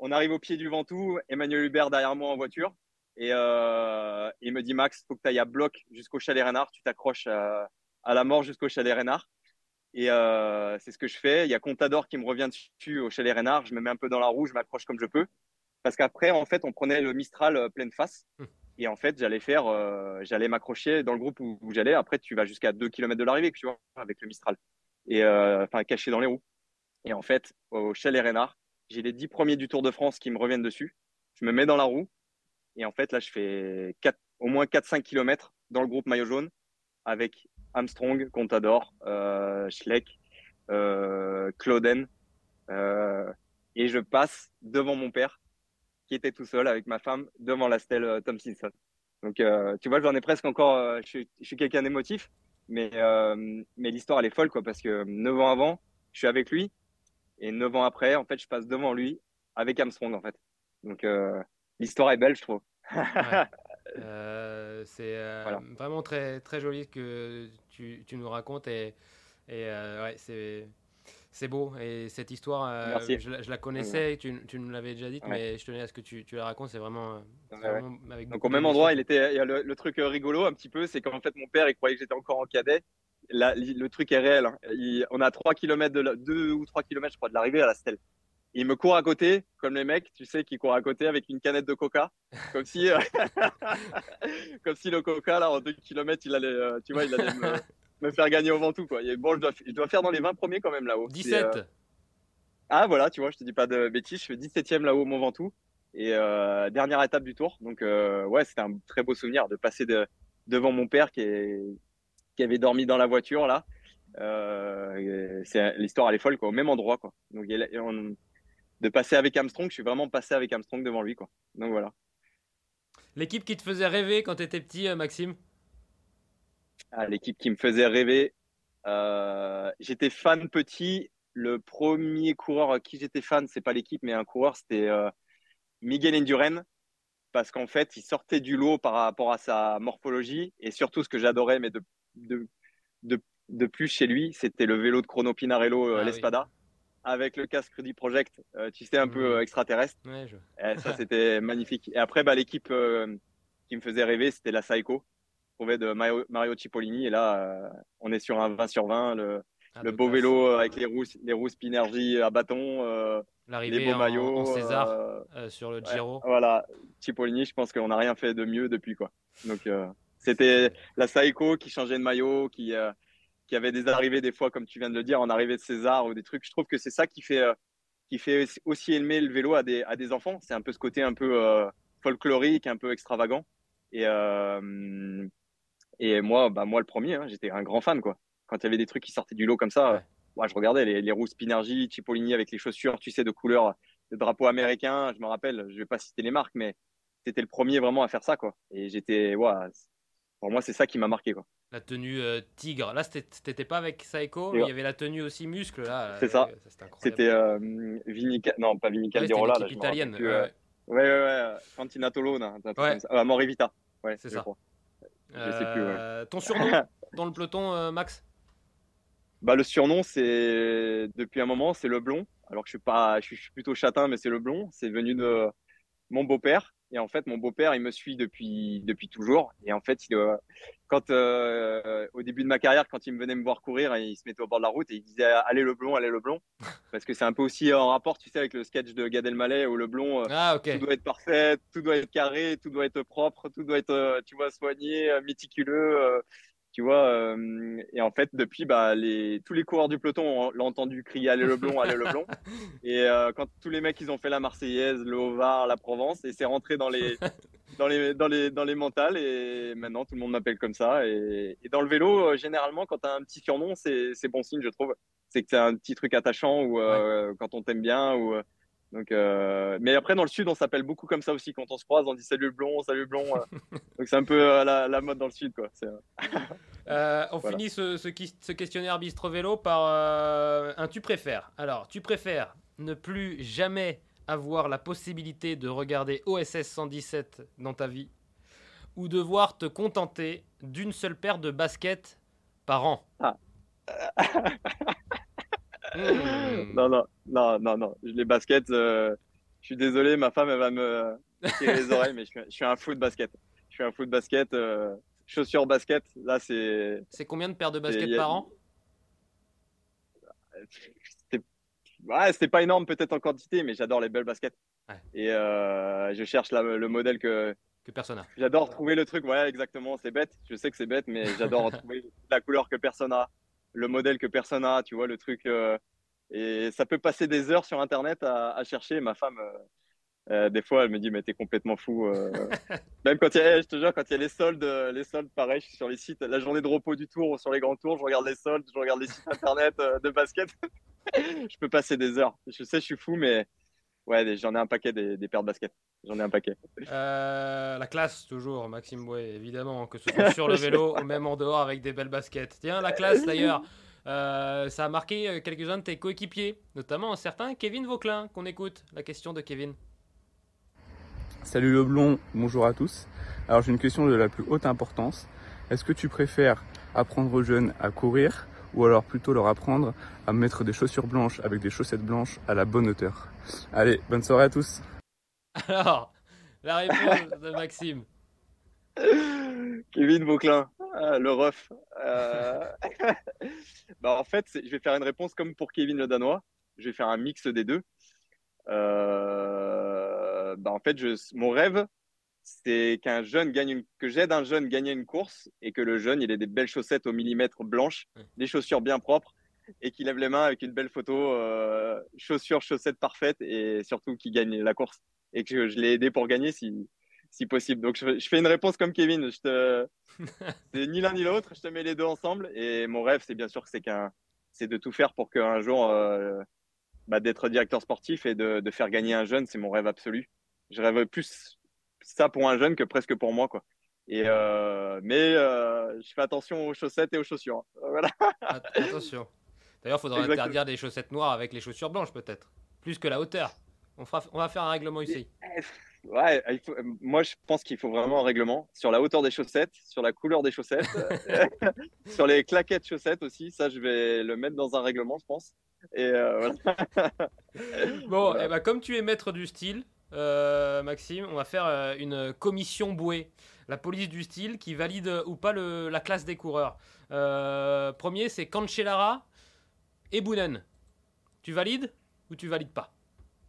On arrive au pied du Ventoux. Emmanuel Hubert derrière moi en voiture. Et euh, il me dit Max, faut que tu ailles à bloc jusqu'au chalet Reynard. Tu t'accroches à, la mort jusqu'au chalet Reynard. Et c'est ce que je fais. Il y a Contador qui me revient dessus au chalet Reynard. Je me mets un peu dans la roue, je m'accroche comme je peux. Parce qu'après, en fait, on prenait le Mistral euh, pleine face. Hum. Et en fait, j'allais faire, euh, j'allais m'accrocher dans le groupe où, j'allais. Après, tu vas jusqu'à 2 km de l'arrivée, tu vois, avec le Mistral. Et euh, enfin, caché dans les roues. Et en fait, au Chalet Reynard, j'ai les 10 premiers du Tour de France qui me reviennent dessus. Je me mets dans la roue. Et en fait, là, je fais 4, au moins 4-5 km dans le groupe maillot jaune avec Armstrong, Contador, euh, Schleck, euh, Clauden. Euh, et je passe devant mon père qui était tout seul avec ma femme devant la stèle euh, Tom Simpson. Donc, tu vois, j'en ai presque encore. Je suis, quelqu'un d'émotif, mais, mais l'histoire, elle est folle, quoi, parce que 9 ans avant, je suis avec lui, et 9 ans après, en fait, je passe devant lui avec Armstrong, en fait. Donc, l'histoire est belle, je trouve. (laughs) c'est vraiment très, très joli que tu, tu nous racontes, et, et ouais, c'est c'est beau. Et cette histoire, euh, je, la connaissais, tu, tu nous l'avais déjà dit, mais je tenais à ce que tu, tu la racontes. C'est vraiment, avec Donc, au même endroit, il, était, il y a le, truc euh, rigolo un petit peu, c'est qu'en fait, mon père, il croyait que j'étais encore en cadet. Le truc est réel. Hein. on a 3 km, de 2 ou 3 km, je crois, de l'arrivée à la stèle. Il me court à côté, comme les mecs, tu sais, qui courent à côté avec une canette de coca. Comme si, euh, (laughs) comme si le coca, là, en 2 km, il allait, tu vois, il allait me, me faire gagner au Ventoux. Quoi. Bon, je dois, je dois faire dans les 20 premiers quand même là-haut. 17. Euh, ah voilà, tu vois, je te dis pas de bêtises, je fais 17e là-haut au Mont Ventoux. Et euh, dernière étape du tour. Donc euh, ouais, c'était un très beau souvenir de passer de, devant mon père qui, est, qui avait dormi dans la voiture là. L'histoire elle est folle quoi, au même endroit quoi. Donc de passer avec Armstrong, je suis vraiment passé avec Armstrong devant lui quoi. Donc voilà. L'équipe qui te faisait rêver quand tu étais petit, Maxime? Ah, l'équipe qui me faisait rêver. Euh, j'étais fan petit. Le premier coureur à qui j'étais fan, c'est pas l'équipe, mais un coureur, c'était euh, Miguel Indurain, parce qu'en fait, il sortait du lot par rapport à sa morphologie, et surtout ce que j'adorais, mais de, de, de, de, plus chez lui, c'était le vélo de Chrono Pinarello, euh, ah l'Espada, avec le casque Rudy Project, tu sais, un peu mmh. extraterrestre. Ouais, je... ça, (laughs) c'était magnifique. Et après, bah, l'équipe qui me faisait rêver, c'était la Saiko de Mario, Cipollini. Et là, euh, on est sur un 20 sur 20. Le, ah, le beau vélo avec les roues, les roues Spinergie à bâton. Euh, L'arrivée beaux en, maillots, en César euh, euh, sur le ouais, Giro. voilà, Cipollini, je pense qu'on n'a rien fait de mieux depuis quoi. Donc euh, c'était la Saiko qui changeait de maillot, qui euh, qui avait des arrivées des fois, comme tu viens de le dire, en arrivée de César ou des trucs. Je trouve que c'est ça qui fait euh, qui fait aussi aimer le vélo à des à des enfants. C'est un peu ce côté un peu euh, folklorique, un peu extravagant. Et et moi, bah moi le premier, hein, j'étais un grand fan quoi. Quand il y avait des trucs qui sortaient du lot comme ça, Ouais. moi je regardais les, les roues Spinergie, Cipollini avec les chaussures, tu sais, de couleur de drapeau américain. Je me rappelle, je vais pas citer les marques, mais c'était le premier vraiment à faire ça quoi. Et j'étais, ouais, pour moi c'est ça qui m'a marqué quoi. La tenue euh, tigre. Là, c'était- pas avec Saeko, mais il y avait la tenue aussi muscle là. C'est Euh, ça. C'était euh, Vini, Ca- non pas Vini Ouais, là, l'équipe italienne. ouais, euh, ouais. Ouais, ouais, un truc Ouais. ça. Ah, Morivita, ouais, C'est ça. crois. Je sais plus, ouais. Euh, Ton surnom (laughs) dans le peloton, euh, Max? Bah, le surnom, c'est depuis un moment, c'est le blond. Alors que je suis pas, je suis plutôt châtain, mais c'est le blond. C'est venu de mon beau-père. Et en fait, mon beau-père, il me suit depuis depuis toujours. Et en fait, il, euh, quand euh, au début de ma carrière, quand il me venait me voir courir, il se mettait au bord de la route et il disait allez le blond, allez le blond, (laughs) parce que c'est un peu aussi en rapport, tu sais, avec le sketch de Gad Elmaleh où le blond. euh, Ah, tout doit être parfait, tout doit être carré, tout doit être propre, tout doit être, tu vois, soigné, méticuleux, tu vois. euh, et en fait, depuis, bah, les, tous les coureurs du peloton ont- l'ont entendu crier Allez le blond, allez le blond. (laughs) Et euh, quand tous les mecs, ils ont fait la Marseillaise, le Haut-Var, la Provence, et c'est rentré dans les, (laughs) dans les, dans les, dans les mentales. Et maintenant, tout le monde m'appelle comme ça. Et, et dans le vélo, euh, généralement, quand tu as un petit surnom, c'est, bon signe, je trouve. C'est que c'est un petit truc attachant ou euh, quand on t'aime bien ou. Donc, euh, mais après, dans le sud, on s'appelle beaucoup comme ça aussi. Quand on se croise, on dit salut le blond, salut le blond. euh. (laughs) Donc, c'est un peu euh, la, la mode dans le sud, quoi. (laughs) On Voilà. finit ce, ce questionnaire Bistro Vélo par un tu préfères. Alors, tu préfères ne plus jamais avoir la possibilité de regarder OSS 117 dans ta vie ou devoir te contenter d'une seule paire de baskets par an? Ah. (laughs) Hmm. Non, non, non, non, non. Les baskets, euh, je suis désolé, ma femme, elle va me tirer les (laughs) oreilles, mais je suis, je suis un fou de basket. Je suis un fou de basket. euh, chaussures basket, là, c'est. C'est combien de paires de baskets par an? Ouais, c'était pas énorme peut-être en quantité, mais j'adore les belles baskets. Ouais. Et euh, je cherche la- le modèle que, que personne n'a J'adore trouver le truc, ouais, exactement. C'est bête, je sais que c'est bête, mais j'adore trouver la couleur que personne a, le modèle que personne a, tu vois, le truc. euh, et ça peut passer des heures sur Internet à, à chercher. Ma femme, euh, euh, des fois, elle me dit, mais t'es complètement fou. (laughs) Même quand il y a, je te jure, quand il y a les soldes, les soldes, pareil, je suis sur les sites, la journée de repos du tour ou sur les grands tours, je regarde les soldes, je regarde les sites Internet de basket. (laughs) je peux passer des heures. Je sais, je suis fou, mais ouais, j'en ai un paquet des, des paires de basket. J'en ai un paquet. Euh, la classe, toujours, Maxime Bouet, évidemment, que ce (laughs) soit sur le vélo ou même en dehors avec des belles baskets. Tiens, la classe d'ailleurs, euh, ça a marqué euh, quelques-uns de tes coéquipiers, notamment un certain Kevin Vauclin, qu'on écoute. La question de Kevin. Salut le blond, bonjour à tous. Alors j'ai une question de la plus haute importance. Est-ce que tu préfères apprendre aux jeunes à courir ou alors plutôt leur apprendre à mettre des chaussures blanches avec des chaussettes blanches à la bonne hauteur? Allez, bonne soirée à tous Alors, la réponse de Maxime. (laughs) Kevin Vauclin, ah, le ref. Euh, (laughs) bah, en fait, je vais faire une réponse comme pour Kevin le Danois. Je vais faire un mix des deux. Euh, bah, en fait, je, mon rêve, c'est qu'un jeune gagne une, que j'aide un jeune gagner une course et que le jeune, il ait des belles chaussettes au millimètre blanches, des chaussures bien propres et qu'il lève les mains avec une belle photo, euh, chaussures, chaussettes parfaites et surtout qu'il gagne la course et que je l'ai aidé pour gagner si, si possible. Donc, je, je fais une réponse comme Kevin. Je te, (laughs) c'est ni l'un ni l'autre. Je te mets les deux ensemble. Et mon rêve, c'est bien sûr que c'est qu'un, c'est de tout faire pour qu'un jour, euh, bah, d'être directeur sportif et de, de faire gagner un jeune, c'est mon rêve absolu. Je rêve plus ça pour un jeune que presque pour moi, quoi. Et euh, mais euh, je fais attention aux chaussettes et aux chaussures. hein. Voilà. Attention. D'ailleurs, il faudra Exactement. interdire des chaussettes noires avec les chaussures blanches, peut-être. Plus que la hauteur. On, fera, on va faire un règlement ici. Ouais, il faut- moi je pense qu'il faut vraiment un règlement sur la hauteur des chaussettes, sur la couleur des chaussettes, (laughs) (laughs) sur les claquettes chaussettes aussi. Ça, je vais le mettre dans un règlement, je pense. Et euh, (laughs) voilà. Bon, Voilà. eh ben, comme tu es maître du style, euh, Maxime, on va faire euh, une commission bouée. La police du style qui valide ou pas le- la classe des coureurs. Premier, c'est Cancellara et Bounen. Tu valides ou tu valides pas?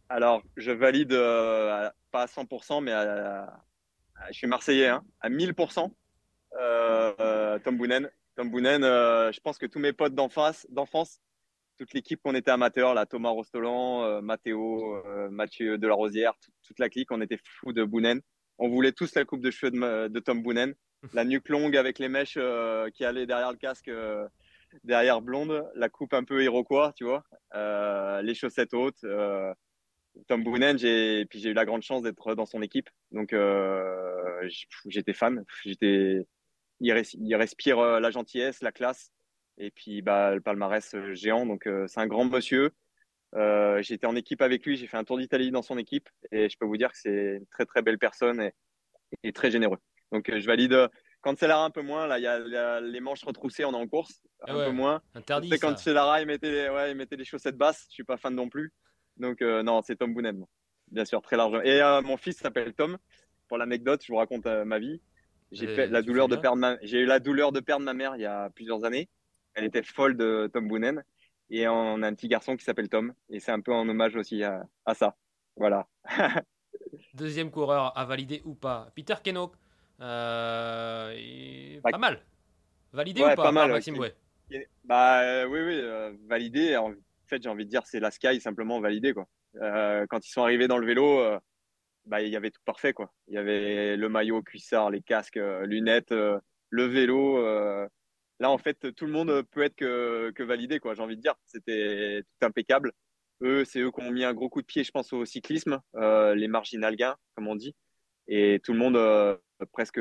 Alors, je valide euh, pas à 100%, mais je suis Marseillais, hein, à 1000%. Euh, euh, Tom Boonen. Tom Boonen, je pense que tous mes potes d'enfance, toute l'équipe qu'on était amateurs, là, Thomas Rostolan, Mathéo, Mathieu Delarosière, toute, la clique, on était fous de Boonen. On voulait tous la coupe de cheveux de, Tom Boonen. (laughs) La nuque longue avec les mèches qui allaient derrière le casque derrière blonde, la coupe un peu iroquois, tu vois, les chaussettes hautes, Tom Boonen, j'ai puis j'ai eu la grande chance d'être dans son équipe, donc euh, j'étais fan. J'étais, il, respire euh, la gentillesse, la classe, et puis bah le palmarès euh, géant. Donc c'est un grand monsieur. j'étais en équipe avec lui, j'ai fait un tour d'Italie dans son équipe, et je peux vous dire que c'est une très très belle personne et, très généreux. Donc je valide. Quand Cellara un peu moins, là il y, a les manches retroussées, on est en course, un ah peu moins. Interdit. C'est quand Cellara il mettait, ouais, il mettait les chaussettes basses, je suis pas fan non plus. Donc, euh, non, c'est Tom Boonen, bien sûr, très large. Et euh, mon fils s'appelle Tom. Pour l'anecdote, je vous raconte euh, ma vie. J'ai fait la douleur de perdre ma... j'ai eu la douleur de perdre ma mère il y a plusieurs années. Elle était folle de Tom Boonen. Et on a un petit garçon qui s'appelle Tom. Et c'est un peu en hommage aussi à, ça. Voilà. (laughs) Deuxième coureur à valider ou pas Peter Kenok. Pas mal. Validé ou pas, pas mal, Maxime Bah oui, oui, validé fait, j'ai envie de dire, c'est la Sky simplement validé. Quoi. Euh, quand ils sont arrivés dans le vélo, euh, bah, il y avait tout parfait. Quoi. Il y avait le maillot, cuissard, les casques, euh, lunettes, le vélo. là, en fait, tout le monde peut être que, que validé. Quoi. J'ai envie de dire, c'était tout impeccable. Eux, c'est eux qui ont mis un gros coup de pied, je pense, au cyclisme, les marginal gains, comme on dit. Et tout le monde, presque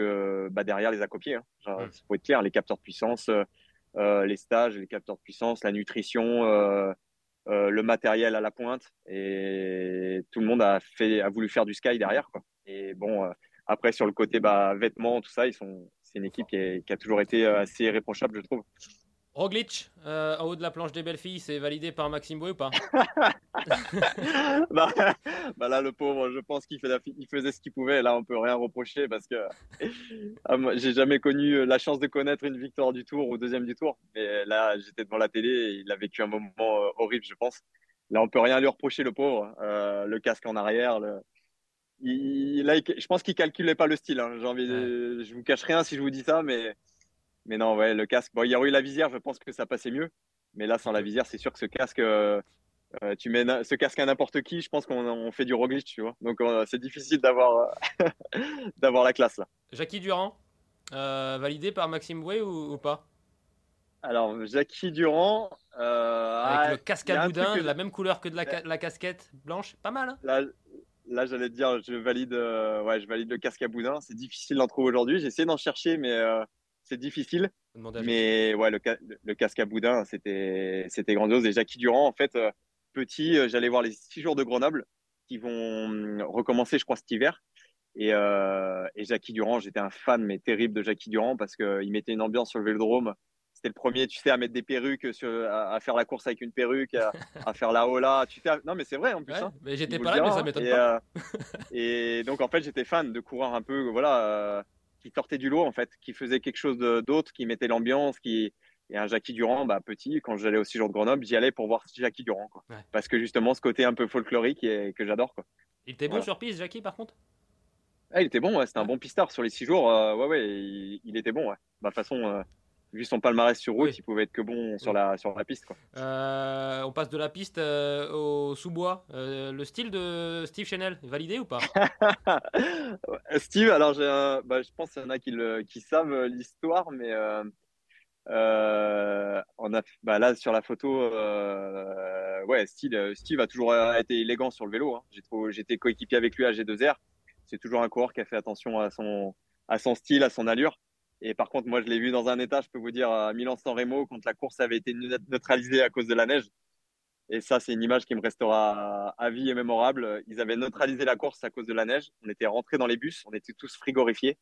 bah, derrière, les a copiés. Hein. Genre, faut être clair, les capteurs de puissance, les stages, les capteurs de puissance, la nutrition, euh, le matériel à la pointe et tout le monde a fait a voulu faire du sky derrière quoi. Et bon euh, après sur le côté bah, vêtements tout ça ils sont c'est une équipe qui, qui, a toujours été euh, assez irréprochable je trouve. Roglic, euh, en haut de la planche des belles filles, c'est validé par Maxime Boué ou pas (laughs) bah, bah, là, le pauvre, je pense qu'il faisait ce qu'il pouvait. Là, on peut rien reprocher parce que (laughs) ah, j'ai jamais connu la chance de connaître une victoire du Tour ou deuxième du Tour. Mais là, j'étais devant la télé et il a vécu un moment euh, horrible, je pense. Là, on peut rien lui reprocher, le pauvre. Euh, le casque en arrière, Il, là, je pense qu'il calculait pas le style. Hein. Envie, de... je vous cache rien si je vous dis ça, mais mais non, ouais, le casque. Bon, il y aurait eu la visière, je pense que ça passait mieux. Mais là, sans la visière, c'est sûr que ce casque, euh, euh, tu mets ce casque à n'importe qui, je pense qu'on fait du Roglic, tu vois. Donc, euh, c'est difficile d'avoir (laughs) d'avoir la classe là. Jackie Durand, validé par Maxime Boué ou, pas? Alors, Jackie Durand. Avec le casque à boudin, la même couleur que de la, casquette blanche, pas mal. Hein là, là j'allais te dire, je valide, ouais, je valide le casque à boudin. C'est difficile d'en trouver aujourd'hui. J'ai essayé d'en chercher, mais c'est difficile. Mais ouais, le, casque à boudin, c'était, c'était grandiose. Et Jackie Durand, en fait, euh, petit, euh, j'allais voir les six jours de Grenoble qui vont hum, recommencer, je crois, cet hiver. Et, euh, et Jackie Durand, j'étais un fan, mais terrible de Jackie Durand parce qu'il mettait une ambiance sur le vélodrome. C'était le premier, tu sais, à mettre des perruques, sur, à, faire la course avec une perruque, (laughs) à, faire la hola. Tu sais, non, mais c'est vrai en plus. Hein. mais j'étais pas là, mais ça m'étonne pas. et donc, en fait, j'étais fan de courir un peu, voilà qui sortait du lot en fait, qui faisait quelque chose d'autre, qui mettait l'ambiance, qui et un Jackie Durand, bah, petit, quand j'allais au séjour de Grenoble, j'y allais pour voir Jackie Durand, quoi. Parce que justement, ce côté un peu folklorique et, que j'adore, quoi. Il était bon sur piste, Jackie, par contre? Ah, Il était bon, c'était un bon pistard sur les six jours. Euh, ouais, ouais, il, était bon, ouais. Bah, de toute façon, euh, vu son palmarès sur route, il pouvait être que bon sur, la, sur la piste. Quoi. Euh, on passe de la piste euh, au sous-bois. Euh, le style de Steve Chanel, validé ou pas? (laughs) Steve, alors bah, je pense qu'il y en a qui, le, qui savent l'histoire, mais on a, bah, là sur la photo, ouais, Steve, Steve a toujours été élégant sur le vélo. Hein. J'étais coéquipier avec lui à G2R. C'est toujours un coureur qui a fait attention à son, à son style, à son allure. Et par contre, moi, je l'ai vu dans un état, je peux vous dire, à Milan-San Remo, quand la course avait été neutralisée à cause de la neige. Et ça, c'est une image qui me restera à vie et mémorable. Ils avaient neutralisé la course à cause de la neige. On était rentrés dans les bus, on était tous frigorifiés.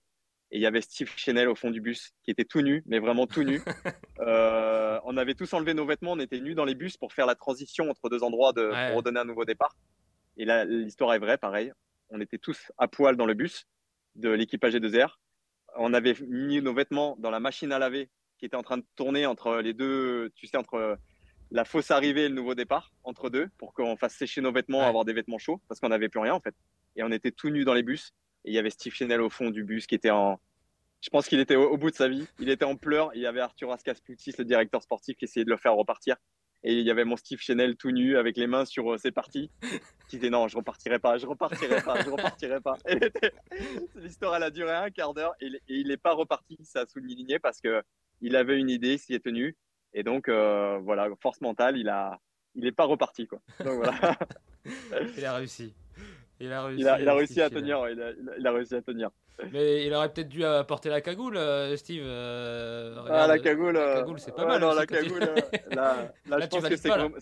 Et il y avait Steve Chanel au fond du bus, qui était tout nu, mais vraiment tout nu. (laughs) euh, on avait tous enlevé nos vêtements, on était nus dans les bus pour faire la transition entre deux endroits de, pour redonner un nouveau départ. Et là, l'histoire est vraie, pareil. On était tous à poil dans le bus de l'équipage G2R on avait mis nos vêtements dans la machine à laver qui était en train de tourner entre les deux, tu sais, entre la fausse arrivée et le nouveau départ entre deux pour qu'on fasse sécher nos vêtements, Ouais. avoir des vêtements chauds parce qu'on n'avait plus rien en fait. Et on était tout nus dans les bus. Et il y avait Steve Chenel au fond du bus qui était en. Je pense qu'il était au, au bout de sa vie. Il était en pleurs. Il y avait Arthur Ascaspoutis, le directeur sportif, qui essayait de le faire repartir. Et il y avait mon Steve Chenel tout nu avec les mains sur euh, ses parties qui disait non, je repartirai pas, je repartirai pas, je repartirai pas. L'histoire, elle a duré un quart d'heure et, il- il n'est pas reparti. Ça a souligné parce que il avait une idée, s'y est tenu. Et donc, euh, voilà, force mentale, il a, il n'est pas reparti. Quoi. Donc, voilà. (laughs) Il a réussi. Il a réussi, il, a, il a réussi Steve à tenir. ouais, Il a, il réussi à tenir. Mais il aurait peut-être dû euh, porter la cagoule, euh, Steve. euh, Ah, la cagoule, la euh, cagoule, c'est pas ouais, mal Non, aussi la tu- cagoule, euh, (laughs) là, là, Là, je pense que c'est comme.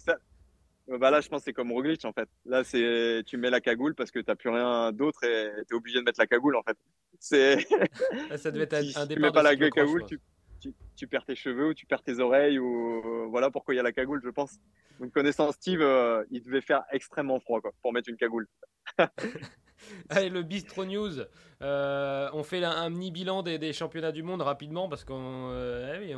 Euh, Bah là, je pense que c'est comme Roglic en fait. Là, c'est tu mets la cagoule parce que t'as plus rien d'autre et t'es obligé de mettre la cagoule en fait. C'est (laughs) ça devait être (laughs) un, un tu départ mets pas la cagoule, tu, tu, perds tes cheveux ou tu perds tes oreilles ou euh, voilà pourquoi il y a la cagoule, je pense. Donc connaissant Steve, euh, il devait faire extrêmement froid quoi pour mettre une cagoule. (laughs) Allez, le Bistro News. Euh, on fait un, mini bilan des, des championnats du monde rapidement parce qu'on eh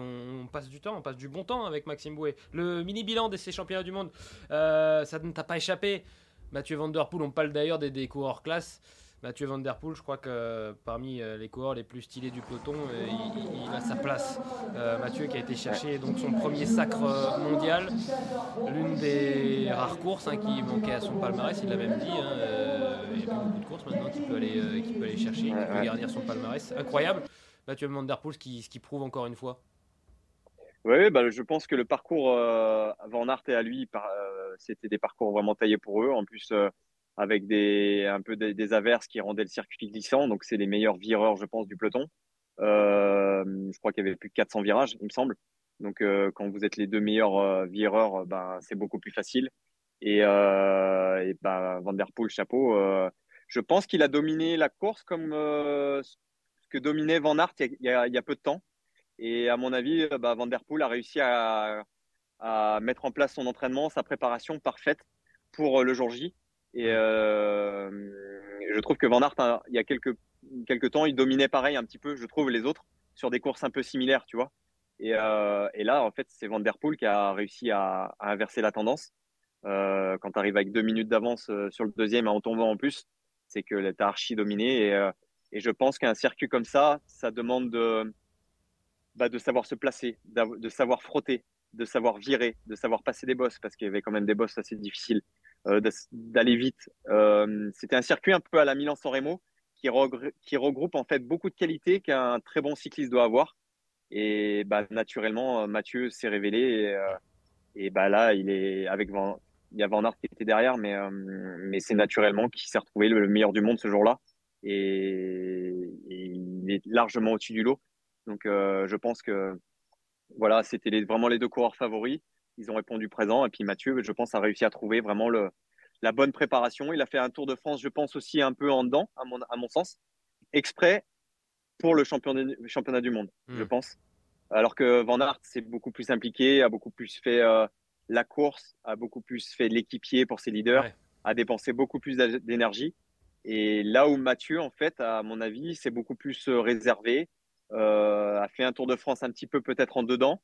passe du temps, on passe du bon temps avec Maxime Bouet. Le mini bilan de ces championnats du monde, ça ne t'a pas échappé? Mathieu Van Der Poel, on parle d'ailleurs des, des coureurs classe. Mathieu Van Der Poel, je crois que parmi euh, les coureurs les plus stylés du peloton, euh, il, a sa place. Euh, Mathieu qui a été chercher donc son premier sacre euh, mondial, l'une des rares courses hein, qui manquait à son palmarès, il l'a même dit. hein, euh, il y a plus beaucoup de courses maintenant qu'il peut aller, euh, qu'il peut aller chercher, qui peut garnir son palmarès. Incroyable. Mathieu Van Der Poel, ce qui, ce qui prouve encore une fois. Oui, bah, je pense que le parcours euh, Van Aert et à lui, euh, c'était des parcours vraiment taillés pour eux. En plus, euh, avec des, un peu des, averses qui rendaient le circuit glissant. Donc, c'est les meilleurs vireurs, je pense, du peloton. Euh, je crois qu'il y avait plus de 400 virages, il me semble. Donc, euh, quand vous êtes les deux meilleurs euh, vireurs, ben, c'est beaucoup plus facile. Et, euh, ben, Van Der Poel, chapeau. je pense qu'il a dominé la course comme ce que dominait Van Aert il y a- peu de temps. Et à mon avis, bah, Van Der Poel a réussi à, mettre en place son entraînement, sa préparation parfaite pour le jour J. Et euh, je trouve que Van Aert, hein, il y a quelques, quelques temps, il dominait pareil un petit peu, je trouve, les autres sur des courses un peu similaires, tu vois. Et, euh, là, en fait, c'est Van Der Poel qui a réussi à, inverser la tendance. Euh, quand tu arrives avec deux minutes d'avance sur le deuxième en tombant en plus, c'est que tu as archi dominé. Et, je pense qu'un circuit comme ça, ça demande de, bah, de savoir se placer, de savoir frotter, de savoir virer, de savoir passer des bosses, parce qu'il y avait quand même des bosses assez difficiles, d'aller vite. Euh, C'était un circuit un peu à la Milan-San Remo qui, qui regroupe en fait beaucoup de qualités qu'un très bon cycliste doit avoir. Et bah, naturellement, euh, Mathieu s'est révélé. Et, euh, bah, là, il est avec Van, il y a Van Aert qui était derrière, mais, euh, mais c'est naturellement qu'il s'est retrouvé le meilleur du monde ce jour-là. Et, il est largement au-dessus du lot. Donc, euh, je pense que voilà, c'était vraiment les deux coureurs favoris. Ils ont répondu présent. Et puis Mathieu, je pense, a réussi à trouver vraiment le, la bonne préparation. Il a fait un Tour de France, je pense, aussi un peu en dedans, à mon, à mon sens, exprès pour le championnat, championnat du monde, je Mm. pense. Alors que Van Aert s'est beaucoup plus impliqué, a beaucoup plus fait euh, la course, a beaucoup plus fait l'équipier pour ses leaders, Ouais. a dépensé beaucoup plus d'énergie. Et là où Mathieu, en fait, à mon avis, c'est beaucoup plus euh, réservé, euh, a fait un Tour de France un petit peu peut-être en dedans,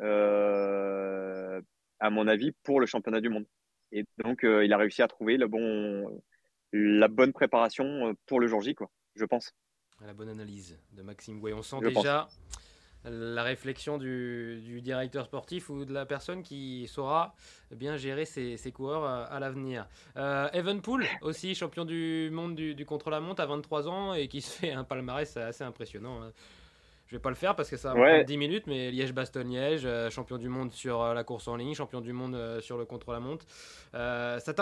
euh, à mon avis, pour le championnat du monde. Et donc, euh, il a réussi à trouver le bon, la bonne préparation euh, pour le jour J, quoi, je pense. La bonne analyse de Maxime Gouet. On sent Je pense. déjà la réflexion du, du directeur sportif ou de la personne qui saura bien gérer ses, ses coureurs à, à l'avenir. Euh, Evenpool, aussi champion du monde du, du contre-la-montre à 23 ans et qui se fait un palmarès assez impressionnant. hein. Je vais pas le faire parce que ça va Ouais. prendre 10 minutes, mais Liège-Bastogne-Liège, euh, champion du monde sur euh, la course en ligne, champion du monde euh, sur le contre-la-montre. Euh, ça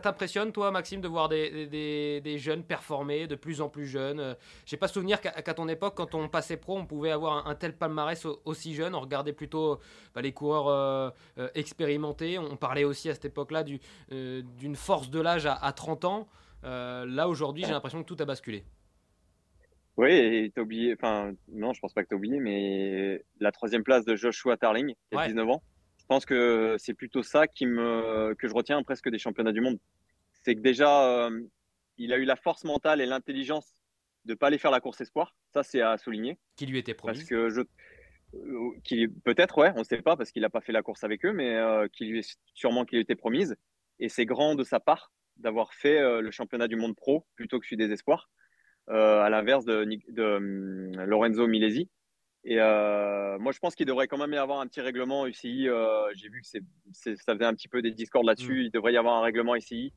t'impressionne, toi, Maxime, de voir des, des- des jeunes performer, de plus en plus jeunes? J'ai pas souvenir qu'à ton époque, quand on passait pro, on pouvait avoir un, un tel palmarès au- aussi jeune. On regardait plutôt bah, les coureurs euh, euh, expérimentés. On parlait aussi à cette époque-là du- d'une force de l'âge à, à 30 ans. Là, aujourd'hui, j'ai l'impression que tout a basculé. Oui, et t'as oublié, enfin, non, je pense pas que t'as oublié, mais la troisième place de Joshua Tarling, qui a Ouais. 19 ans, je pense que c'est plutôt ça qui me, que je retiens presque des championnats du monde. C'est que déjà, euh, il a eu la force mentale et l'intelligence de pas aller faire la course espoir. Ça, c'est à souligner. Qui lui était Parce promis. que je, qui peut-être, ouais, on ne sait pas parce qu'il n'a pas fait la course avec eux, mais qui lui est sûrement qui lui était promise. Et c'est grand de sa part d'avoir fait le championnat du monde pro plutôt que celui des espoirs, à l'inverse de, de, Lorenzo Milesi. Et moi, je pense qu'il devrait quand même y avoir un petit règlement UCI. J'ai vu que ça faisait un petit peu des discords là-dessus. Mm. Il devrait y avoir un règlement UCI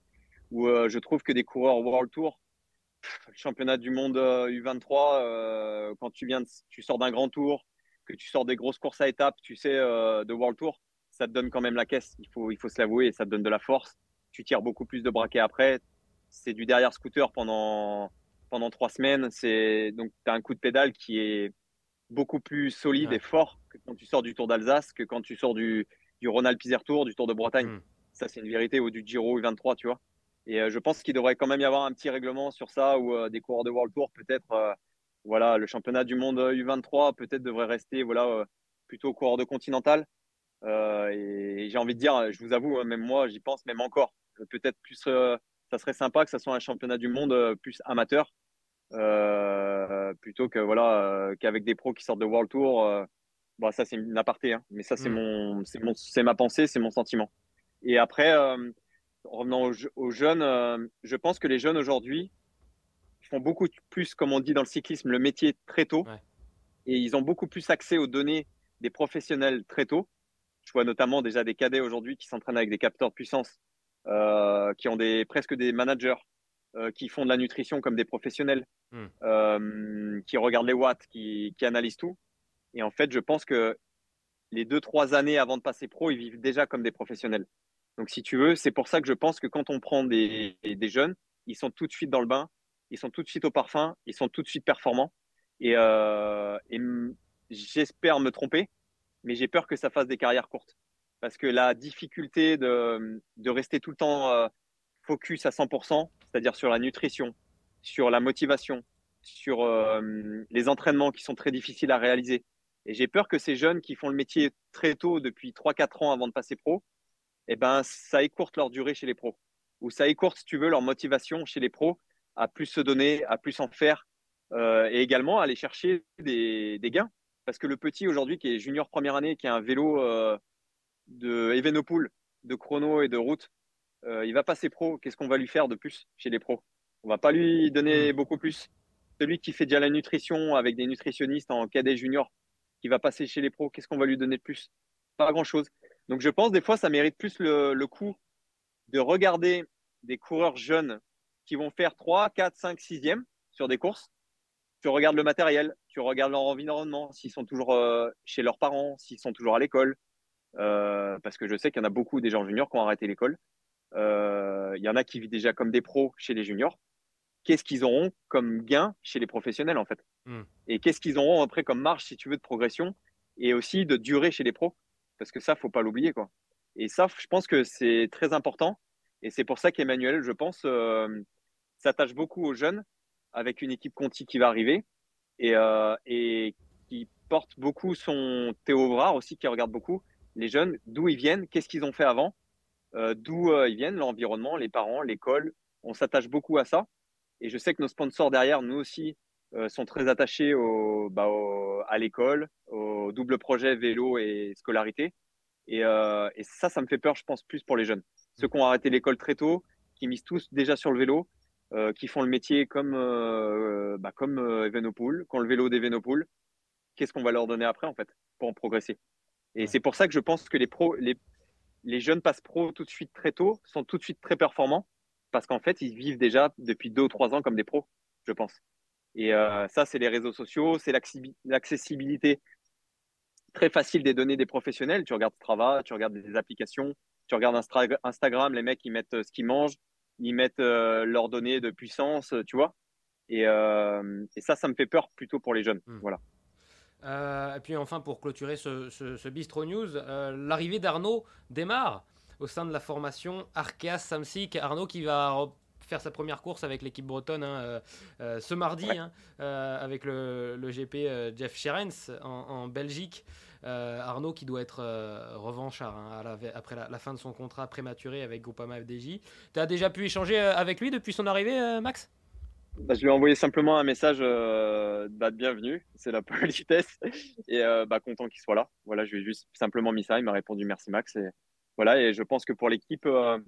où je trouve que des coureurs World Tour le championnat du monde U23, euh, euh, quand tu viens, tu sors d'un grand tour, que tu sors des grosses courses à étapes, tu sais, euh, de World Tour, ça te donne quand même la caisse. Il faut, il faut se l'avouer, ça te donne de la force. Tu tires beaucoup plus de braquets après. C'est du derrière scooter pendant pendant trois semaines. C'est donc tu as un coup de pédale qui est beaucoup plus solide et fort que quand tu sors du Tour d'Alsace, que quand tu sors du du Ronald Pizer Tour, du Tour de Bretagne. Hmm. Ça c'est une vérité ou du Giro U23, tu vois. Et euh, je pense qu'il devrait quand même y avoir un petit règlement sur ça ou euh, des coureurs de World Tour peut-être. Euh, voilà, le championnat du monde U23 peut-être devrait rester voilà plutôt coureur de continental. et j'ai envie de dire, je vous avoue, hein, même moi, j'y pense même encore. Peut-être plus, ça serait sympa que ça soit un championnat du monde plus amateur, plutôt que voilà qu'avec des pros qui sortent de World Tour. Bon, ça c'est une aparté, hein, mais ça c'est mm. mon, c'est mon, c'est ma pensée, c'est mon sentiment. Et après, revenant aux, jeunes, euh, je pense que les jeunes aujourd'hui font beaucoup plus, comme on dit dans le cyclisme, le métier très tôt. Et ils ont beaucoup plus accès aux données des professionnels très tôt. Je vois notamment déjà des cadets aujourd'hui qui s'entraînent avec des capteurs de puissance, euh, qui ont des, presque des managers, euh, qui font de la nutrition comme des professionnels, hmm. qui regardent les watts, qui, qui analysent tout. Et en fait, je pense que les deux, trois années avant de passer pro, ils vivent déjà comme des professionnels. Donc, si tu veux, c'est pour ça que je pense que quand on prend des, des, jeunes, ils sont tout de suite dans le bain, ils sont tout de suite au parfum, ils sont tout de suite performants. Et, euh, j'espère me tromper, mais j'ai peur que ça fasse des carrières courtes. Parce que la difficulté de, de rester tout le temps euh, focus à 100%, c'est-à-dire sur la nutrition, sur la motivation, sur euh, les entraînements qui sont très difficiles à réaliser. Et j'ai peur que ces jeunes qui font le métier très tôt, depuis 3-4 ans avant de passer pro, eh ben, ça écourte leur durée chez les pros. Ou ça écourte, si tu veux, leur motivation chez les pros à plus se donner, à plus en faire, euh, et également à aller chercher des, gains. Parce que le petit aujourd'hui qui est junior première année, qui a un vélo de Evenepoel, de chrono et de route, euh, il va passer pro. Qu'est-ce qu'on va lui faire de plus chez les pros? On va pas lui donner hmm. beaucoup plus. Celui qui fait déjà la nutrition avec des nutritionnistes en cadet junior, qui va passer chez les pros, qu'est-ce qu'on va lui donner de plus? Pas grand-chose. Donc je pense des fois ça mérite plus le, coup de regarder des coureurs jeunes qui vont faire 3, 4, 5, 6e sur des courses. Tu regardes le matériel, tu regardes leur environnement, s'ils sont toujours euh, chez leurs parents, s'ils sont toujours à l'école. Euh, parce que je sais qu'il y en a beaucoup des gens juniors qui ont arrêté l'école. Euh, il y en a qui vivent déjà comme des pros chez les juniors. Qu'est-ce qu'ils auront comme gain chez les professionnels en fait? Hmm. Et qu'est-ce qu'ils auront après comme marge, si tu veux, de progression et aussi de durée chez les pros? Parce que ça, faut pas l'oublier, quoi. Et ça, je pense que c'est très important. Et c'est pour ça qu'Emmanuel, je pense, euh, s'attache beaucoup aux jeunes avec une équipe Conti qui va arriver et, euh, et qui porte beaucoup son Théo Vrard aussi, qui regarde beaucoup les jeunes, d'où ils viennent, qu'est-ce qu'ils ont fait avant, euh, d'où ils viennent, l'environnement, les parents, l'école. On s'attache beaucoup à ça. Et je sais que nos sponsors derrière, nous aussi, euh, sont très attachés bah, au, à l'école, au double projet vélo et scolarité. Et, euh, ça, ça me fait peur, je pense, plus pour les jeunes. Ceux qui ont arrêté l'école très tôt, qui misent tous déjà sur le vélo, euh, qui font le métier comme, euh, bah, comme euh, Evenepoel, qui ont le vélo d'Evenepoel, qu'est-ce qu'on va leur donner après, en fait, pour en progresser? Et c'est pour ça que je pense que les, pros, les, les jeunes passent pro tout de suite très tôt, sont tout de suite très performants, parce qu'en fait, ils vivent déjà depuis deux ou trois ans comme des pros, je pense. Et euh, ça, c'est les réseaux sociaux, c'est l'accessibilité très facile des données des professionnels. Tu regardes Strava, tu regardes des applications, tu regardes Instagram, les mecs, ils mettent euh, ce qu'ils mangent, ils mettent euh, leurs données de puissance, tu vois. Et, ça, ça me fait peur plutôt pour les jeunes. Hmm. Voilà. Et puis enfin, pour clôturer ce, ce, Bistro News, l'arrivée d'Arnaud démarre au sein de la formation Arkea Samsic. Arnaud qui va faire sa première course avec l'équipe bretonne hein, euh, euh, ce mardi hein, euh, avec le, GP Jeff Scherens en, Belgique. Arnaud qui doit être revanchard hein, après la, fin de son contrat prématuré avec Groupama FDJ. Tu as déjà pu échanger avec lui depuis son arrivée, Max? Bah, je lui ai envoyé simplement un message euh, bah, de bienvenue, c'est la (laughs) politesse, et euh, bah, content qu'il soit là. Voilà, je lui ai juste simplement mis ça, il m'a répondu merci Max. Et voilà, et je pense que pour l'équipe, euh,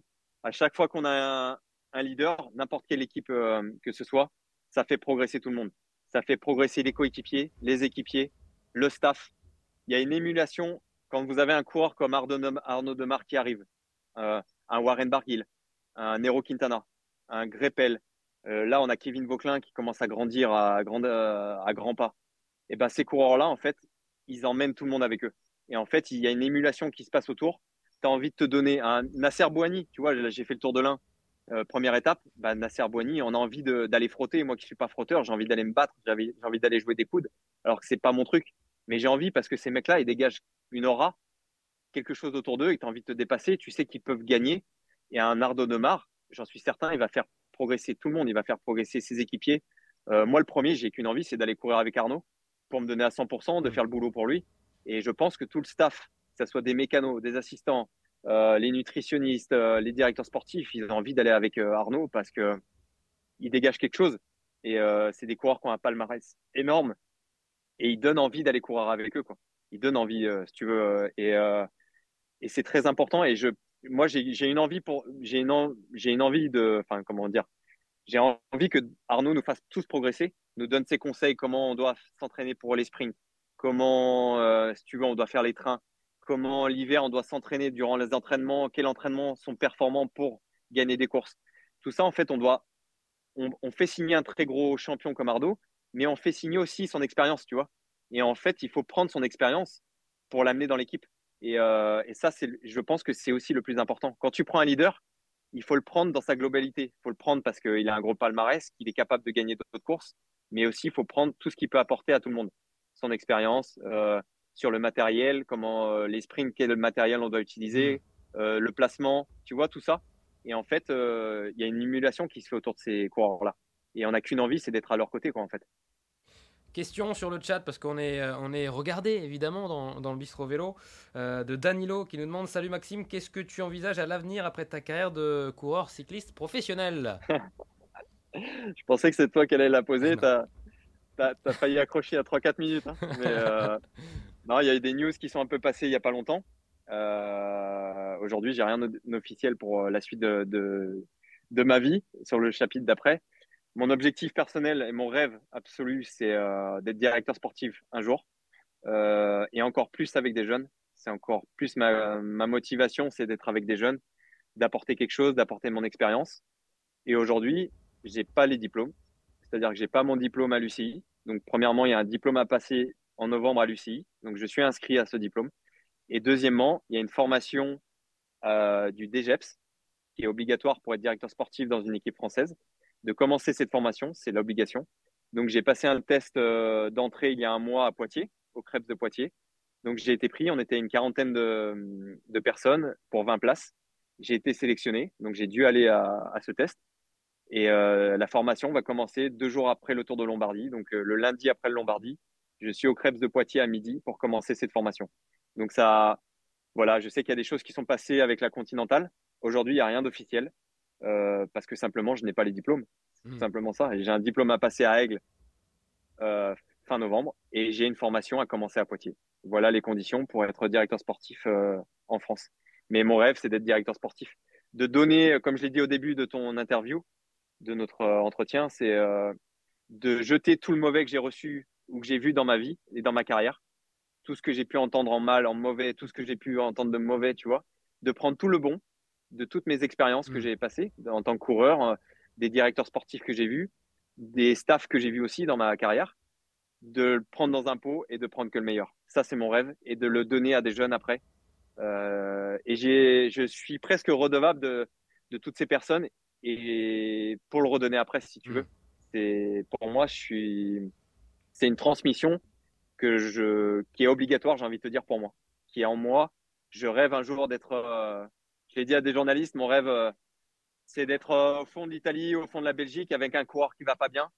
à chaque fois qu'on a un, un leader, n'importe quelle équipe euh, que ce soit, ça fait progresser tout le monde. Ça fait progresser les coéquipiers, les équipiers, le staff. Il y a une émulation quand vous avez un coureur comme Arnaud Demar qui arrive, euh, un Warren Barguil, un Nero Quintana, un Greppel. Euh, là, on a Kevin Vauclin qui commence à grandir à, grand, euh, à grands pas. Et ben ces coureurs-là, en fait, ils emmènent tout le monde avec eux. Et en fait, il y a une émulation qui se passe autour. Tu as envie de te donner un Nasser Bouani, tu vois, j'ai fait le tour de l'Ain, euh, première étape, bah, Nasser Bouani, on a envie d'aller frotter. Moi qui suis pas frotteur, j'ai envie d'aller me battre, j'ai envie d'aller jouer des coudes, alors que c'est pas mon truc. Mais j'ai envie parce que ces mecs-là, ils dégagent une aura, quelque chose autour d'eux, ils ont envie de te dépasser, tu sais qu'ils peuvent gagner. Et un Ardo Mar, j'en suis certain, il va faire progresser tout le monde, il va faire progresser ses équipiers. Euh, moi, le premier, j'ai qu'une envie, c'est d'aller courir avec Arnaud pour me donner à 100%, de faire le boulot pour lui. Et je pense que tout le staff, que ce soit des mécanos, des assistants, euh, les nutritionnistes, euh, les directeurs sportifs, ils ont envie d'aller avec Arnaud parce que il dégage quelque chose. Et c'est des coureurs qui ont un palmarès énorme. Et ils donnent envie d'aller courir avec eux. Quoi. Ils donnent envie, si tu veux. et, et c'est très important. Et je, moi, j'ai une envie pour, j'ai une, une envie de, enfin, comment dire, j'ai envie que Arnaud nous fasse tous progresser, nous donne ses conseils, comment on doit s'entraîner pour les sprints, comment, si tu veux, on doit faire les trains, comment l'hiver on doit s'entraîner durant les entraînements, quels entraînements sont performants pour gagner des courses. Tout ça, en fait, on doit, on, fait signer un très gros champion comme Ardo, mais on fait signer aussi son expérience, tu vois. Et en fait, il faut prendre son expérience pour l'amener dans l'équipe. Et, euh, ça, c'est, je pense que c'est aussi le plus important. Quand tu prends un leader, il faut le prendre dans sa globalité. Il faut le prendre parce qu'il a un gros palmarès, qu'il est capable de gagner d'autres courses, mais aussi il faut prendre tout ce qu'il peut apporter à tout le monde. Son expérience, euh, sur le matériel, comment euh, les sprints, quel matériel on doit utiliser, mm. euh, le placement, tu vois, tout ça. Et en fait, il y a une émulation qui se fait autour de ces coureurs-là. Et on n'a qu'une envie, c'est d'être à leur côté, quoi, en fait. Question sur le chat, parce qu'on est, on est regardé évidemment dans, dans le bistrot vélo, de Danilo qui nous demande Salut Maxime, qu'est-ce que tu envisages à l'avenir après ta carrière de coureur cycliste professionnel? (laughs) Je pensais que c'est toi qui allais la poser. Tu as, failli accrocher à 3-4 minutes. Hein. (laughs) Mais, Non, il y a eu des news qui sont un peu passées il n'y a pas longtemps. Euh, Aujourd'hui, j'ai rien d'officiel pour euh, la suite de, de, de, ma vie sur le chapitre d'après. Mon objectif personnel et mon rêve absolu, c'est euh, d'être directeur sportif un jour. Euh, et encore plus avec des jeunes. C'est encore plus ma, motivation, c'est d'être avec des jeunes, d'apporter quelque chose, d'apporter mon expérience. Et aujourd'hui, j'ai pas les diplômes. C'est-à-dire que j'ai pas mon diplôme à l'UCI. Donc, premièrement, il y a un diplôme à passer en novembre à l'UCI. Donc, je suis inscrit à ce diplôme. Et deuxièmement, il y a une formation euh, du DGEPS qui est obligatoire pour être directeur sportif dans une équipe française. De commencer cette formation, c'est l'obligation. Donc, j'ai passé un test euh, d'entrée il y a un mois à Poitiers, au Crêpes de Poitiers. Donc, j'ai été pris. On était une quarantaine de, personnes pour 20 places. J'ai été sélectionné. Donc, j'ai dû aller à, à ce test. Et euh, la formation va commencer deux jours après le Tour de Lombardie, donc euh, le lundi après le Lombardie je suis au Crêpes de Poitiers à midi pour commencer cette formation. Donc ça, voilà, je sais qu'il y a des choses qui sont passées avec la Continentale. Aujourd'hui, il n'y a rien d'officiel euh, parce que simplement, je n'ai pas les diplômes. C'est hmm. simplement ça. J'ai un diplôme à passer à Aigle euh, fin novembre et j'ai une formation à commencer à Poitiers. Voilà les conditions pour être directeur sportif euh, en France. Mais mon rêve, c'est d'être directeur sportif. De donner, comme je l'ai dit au début de ton interview, de notre entretien, c'est de jeter tout le mauvais que j'ai reçu ou que j'ai vu dans ma vie et dans ma carrière, tout ce que j'ai pu entendre en mal, en mauvais, tout ce que j'ai pu entendre de mauvais, tu vois, de prendre tout le bon de toutes mes expériences que mm. j'ai passées en tant que coureur, euh, des directeurs sportifs que j'ai vus, des staffs que j'ai vus aussi dans ma carrière, de le prendre dans un pot et de prendre que le meilleur. Ça, c'est mon rêve et de le donner à des jeunes après. Euh, et je suis presque redevable de, de toutes ces personnes et pour le redonner après, si tu mm. veux. C'est, pour moi, je suis, c'est une transmission que je, qui est obligatoire, j'ai envie de te dire pour moi, qui est en moi. Je rêve un jour d'être, euh, je l'ai dit à des journalistes, mon rêve, euh, c'est d'être euh, au fond de l'Italie, au fond de la Belgique, avec un coureur qui va pas bien,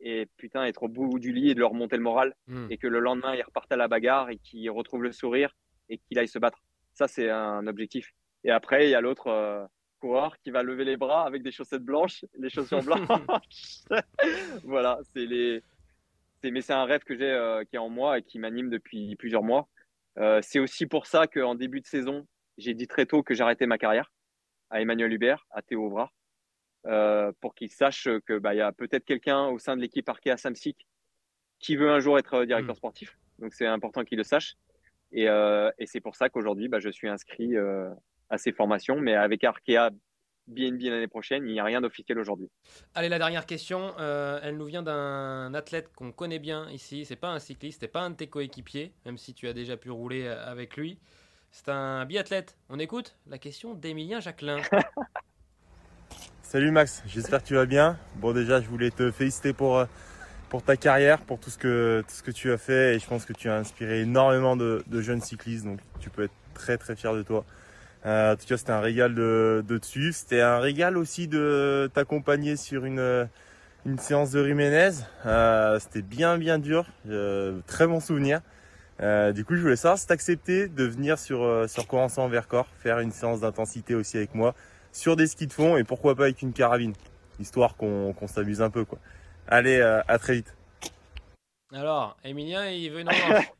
et putain, être au bout du lit et de leur monter le moral, hmm. et que le lendemain, il reparte à la bagarre et qu'il retrouve le sourire et qu'il aille se battre. Ça, c'est un objectif. Et après, il y a l'autre coureur qui va lever les bras avec des chaussettes blanches, les chaussures (laughs) blanches. (laughs) voilà, c'est les. Mais c'est un rêve que j'ai euh, qui est en moi et qui m'anime depuis plusieurs mois. Euh, c'est aussi pour ça qu'en début de saison, j'ai dit très tôt que j'arrêtais ma carrière à Emmanuel Hubert, à Théo Vrard, euh, pour qu'il sache que bah, y a peut-être quelqu'un au sein de l'équipe Arkea Samsic qui veut un jour être directeur mm. sportif. Donc c'est important qu'il le sache. Et, euh, et c'est pour ça qu'aujourd'hui, bah, je suis inscrit euh, à ces formations, mais avec Arkea BNB l'année prochaine, il n'y a rien d'officiel aujourd'hui. Allez, la dernière question, euh, elle nous vient d'un athlète qu'on connaît bien ici. C'est pas un cycliste, c'est pas un de tes coéquipiers, même si tu as déjà pu rouler avec lui. C'est un biathlète. On écoute la question d'Emilien Jacquelin. (laughs) Salut Max, j'espère que tu vas bien. Bon déjà, je voulais te féliciter pour pour ta carrière, pour tout ce que tout ce que tu as fait et je pense que tu as inspiré énormément de, jeunes cyclistes donc tu peux être très très fier de toi. Euh, en tout cas, c'était un régal de, de te suivre. C'était un régal aussi de t'accompagner sur une une séance de Riménez. Euh, c'était bien bien dur, euh, très bon souvenir. Du coup, je voulais savoir si t'acceptais de venir sur sur Corançon en Vercors, faire une séance d'intensité aussi avec moi sur des skis de fond et pourquoi pas avec une carabine, histoire qu'on qu'on s'amuse un peu quoi. Allez, euh, à très vite. Alors, Emilien, il veut une revanche.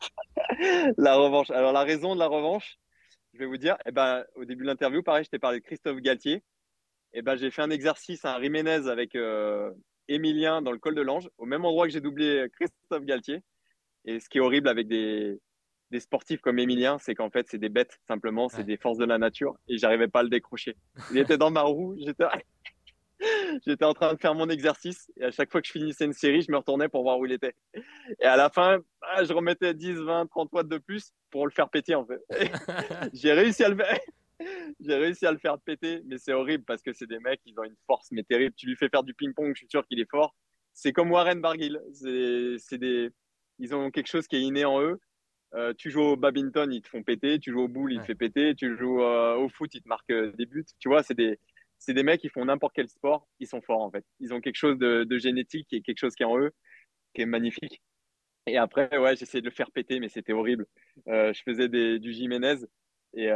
(laughs) la revanche. Alors, la raison de la revanche, je vais vous dire, eh ben, au début de l'interview, pareil, je t'ai parlé de Christophe Galtier. Eh ben, j'ai fait un exercice, un Riménez avec euh, Emilien dans le col de l'Ange, au même endroit que j'ai doublé Christophe Galtier. Et ce qui est horrible avec des, des sportifs comme Emilien, c'est qu'en fait, c'est des bêtes, simplement, c'est des forces de la nature, et j'arrivais pas à le décrocher. Il était dans ma roue, j'étais (laughs) J'étais en train de faire mon exercice et à chaque fois que je finissais une série, je me retournais pour voir où il était. Et à la fin, ah, je remettais 10, 20, 30 watts de plus pour le faire péter en fait. (laughs) J'ai réussi à le faire. (laughs) J'ai réussi à le faire péter, mais c'est horrible parce que c'est des mecs, ils ont une force mais terrible. Tu lui fais faire du ping-pong, je suis sûr qu'il est fort. C'est comme Warren Barguil. C'est des, ils ont quelque chose qui est inné en eux. Euh, tu joues au badminton, ils te font péter. Tu joues au boule, ils te font péter. Tu joues euh, au foot, ils te marquent euh, des buts. Tu vois, c'est des, c'est des mecs qui font n'importe quel sport, ils sont forts en fait. Ils ont quelque chose de, génétique et quelque chose qui est en eux, qui est magnifique. Et après, ouais, j'essayais de le faire péter, mais c'était horrible. Je faisais du Jiménez et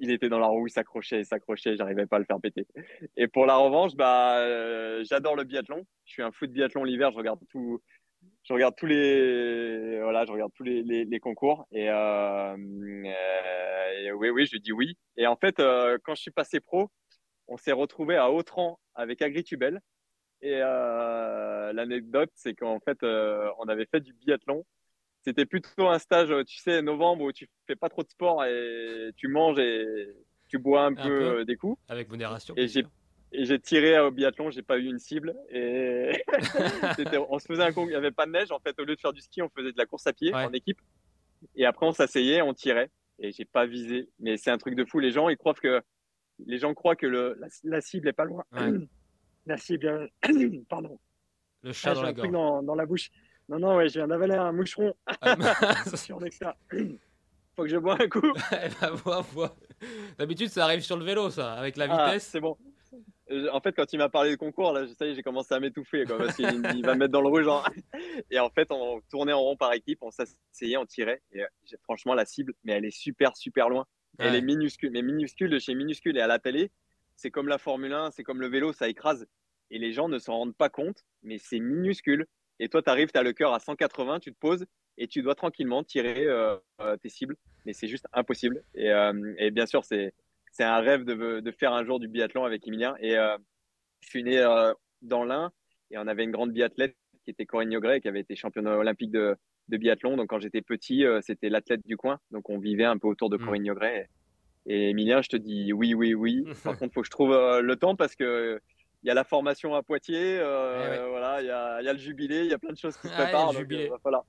il était dans la roue, il s'accrochait, il s'accrochait, j'arrivais pas à le faire péter. Et pour la revanche, bah, j'adore le biathlon. Je suis un fou de biathlon l'hiver, je regarde tout, je regarde tous les, voilà, je regarde tous les, concours. Et, et, oui, oui, je dis oui. Et en fait, quand je suis passé pro, on s'est retrouvé à Autran avec Agritubel. Et euh, l'anecdote, c'est qu'en fait, euh, on avait fait du biathlon. C'était plutôt un stage, tu sais, novembre où tu fais pas trop de sport et tu manges et tu bois un, peu, des coups. Avec modération. Et j'ai et j'ai tiré au biathlon, j'ai pas eu une cible. Et (laughs) on se faisait un concours, il n'y avait pas de neige. En fait, au lieu de faire du ski, on faisait de la course à pied en équipe. Et après, on s'asseyait, on tirait. Et j'ai pas visé. Mais c'est un truc de fou. Les gens, ils croient que les gens croient que le, la, cible est pas loin. (clears throat) la cible, (clears throat) pardon. Le chat ah, dans la gorge. Dans, dans, la bouche. Non, non, ouais, je viens d'avaler un moucheron ah, (laughs) ça. (clears throat) Faut que je bois un coup. (laughs) Ben, D'habitude, ça arrive sur le vélo, ça, avec la ah, vitesse. c'est bon. Euh, en fait, quand il m'a parlé de concours, là, ça y est, j'ai commencé à m'étouffer, parce qu'il va me mettre dans le rouge. Hein. Et en fait, on tournait en rond par équipe, on s'asseyait, on tirait. Et euh, franchement, la cible, mais elle est super, super loin. Elle est minuscule, mais minuscule de chez minuscule. Et à la télé, c'est comme la Formule 1, c'est comme le vélo, ça écrase. Et les gens ne s'en rendent pas compte, mais c'est minuscule. Et toi, tu arrives, tu as le cœur à 180, tu te poses et tu dois tranquillement tirer euh, euh, tes cibles. Mais c'est juste impossible. Et, euh, et bien sûr, c'est un rêve de, de, faire un jour du biathlon avec Emilien. Et je suis né dans l'Ain et on avait une grande biathlète qui était Corinne Yogret, qui avait été championne olympique de, de biathlon. Donc quand j'étais petit, euh, c'était l'athlète du coin. Donc on vivait un peu autour de mm. Corinne Yogret. Et, Emilien, je te dis oui, oui, oui. (laughs) Par contre, il faut que je trouve euh, le temps parce que il y a la formation à Poitiers, euh, eh voilà, il y a, y a, le jubilé, il y a plein de choses qui se ah, préparent. donc, voilà.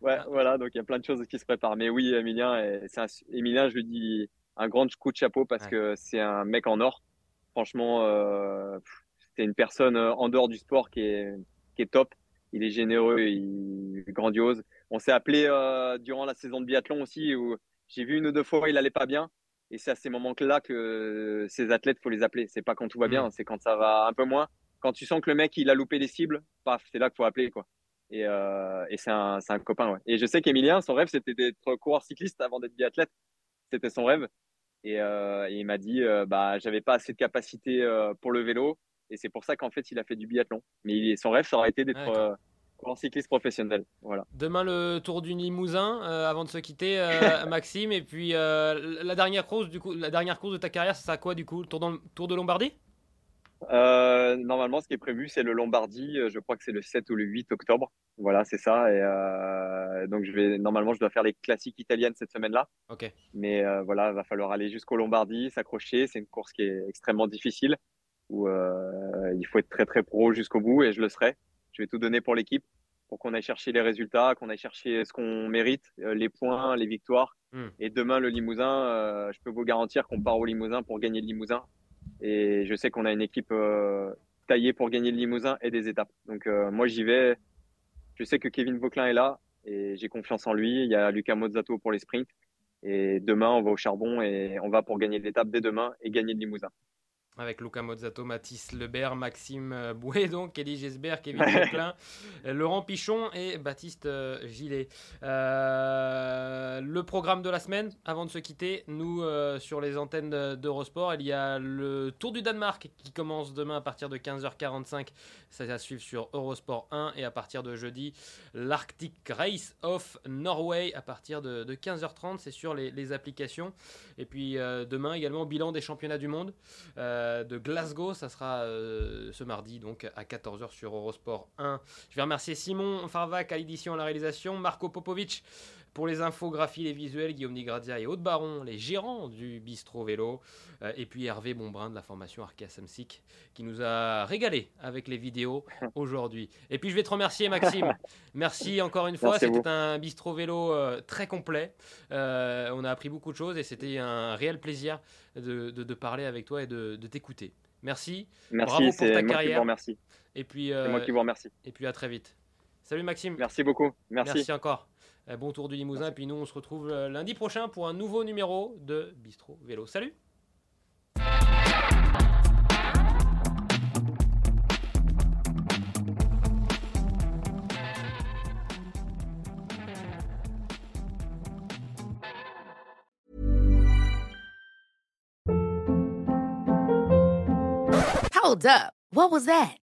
Ouais, ah. voilà, donc il y a plein de choses qui se préparent. Mais oui, Emilien, un, Emilien, je lui dis un grand coup de chapeau parce que c'est un mec en or. Franchement, c'est une personne en dehors du sport qui est, qui est top. Il est généreux, il est grandiose. On s'est appelé euh, durant la saison de biathlon aussi, où j'ai vu une ou deux fois il allait pas bien. Et c'est à ces moments-là que ces athlètes, faut les appeler. C'est pas quand tout va bien, mm. c'est quand ça va un peu moins. Quand tu sens que le mec, il a loupé les cibles, paf, c'est là qu'il faut appeler, quoi. Et, euh, et c'est un, un, copain, ouais. Et je sais qu'Emilien, son rêve, c'était d'être coureur cycliste avant d'être biathlète. C'était son rêve. Et, euh, et il m'a dit, euh, bah, j'avais pas assez de capacité euh, pour le vélo. Et c'est pour ça qu'en fait, il a fait du biathlon. Mais il- son rêve, ça aurait été d'être Ouais, coureur cycliste professionnel. Voilà. Demain, le Tour du Limousin, avant de se quitter, (laughs) Maxime. Et puis, la, dernière course, du coup, la dernière course de ta carrière, ça sera quoi du coup? Le tour, dans- tour de Lombardie? Euh, normalement, ce qui est prévu, c'est le Lombardie. Euh, Je crois que c'est le 7 ou le 8 octobre. Voilà, c'est ça. Et euh, donc, je vais, normalement, je dois faire les classiques italiennes cette semaine-là. Ok. Mais euh, voilà, il va falloir aller jusqu'au Lombardie, s'accrocher. C'est une course qui est extrêmement difficile, où il faut être très très pro jusqu'au bout, et je le serai. Je vais tout donner pour l'équipe, pour qu'on aille chercher les résultats, qu'on aille chercher ce qu'on mérite, les points, les victoires. Hmm. Et demain, le Limousin, je peux vous garantir qu'on part au Limousin pour gagner le Limousin. Et je sais qu'on a une équipe euh, taillée pour gagner le Limousin et des étapes. Donc euh, moi, j'y vais. Je sais que Kevin Vauclin est là et j'ai confiance en lui. Il y a Luca Mozzato pour les sprints. Et demain, on va au charbon et on va pour gagner l'étape dès demain et gagner le Limousin. Avec Luca Mozzato, Mathis Lebert, Maxime euh, Bouet, donc, Elie Gesbert, Kevin Vauclin, euh, Laurent Pichon et Baptiste euh, Gillet. Euh, le programme de la semaine, avant de se quitter, nous, euh, sur les antennes de- d'Eurosport, il y a le Tour du Danemark qui commence demain à partir de 15h45. Ça va suivre sur Eurosport 1 et à partir de jeudi, l'Arctic Race of Norway à partir de, de 15h30. C'est sur les, les applications. Et puis euh, demain également, bilan des championnats du monde euh, de Glasgow. Ça sera euh, ce mardi, donc à 14h sur Eurosport 1. Je vais remercier Simon Farvac à l'édition à la réalisation, Marco Popovic pour les infographies, les visuels, Guillaume Nigrazia et Aude Baron, les gérants du bistrot vélo, euh, et puis Hervé Bonbrun de la formation Arkea Samsic qui nous a régalé avec les vidéos (laughs) aujourd'hui. Et puis je vais te remercier Maxime. (laughs) Merci encore une fois, c'était un bistrot vélo euh, très complet. Euh, on a appris beaucoup de choses et c'était un réel plaisir de, de- de parler avec toi et de, de t'écouter. Merci. Bravo Merci, pour ta qui carrière. vous remercie. Et puis, C'est moi qui vous remercie. et puis à très vite. Salut Maxime. Merci beaucoup. Merci. encore. Euh, Bon tour du Limousin. Et puis nous, on se retrouve euh, lundi prochain pour un nouveau numéro de Bistrot Vélo. Salut Hold up. What was that?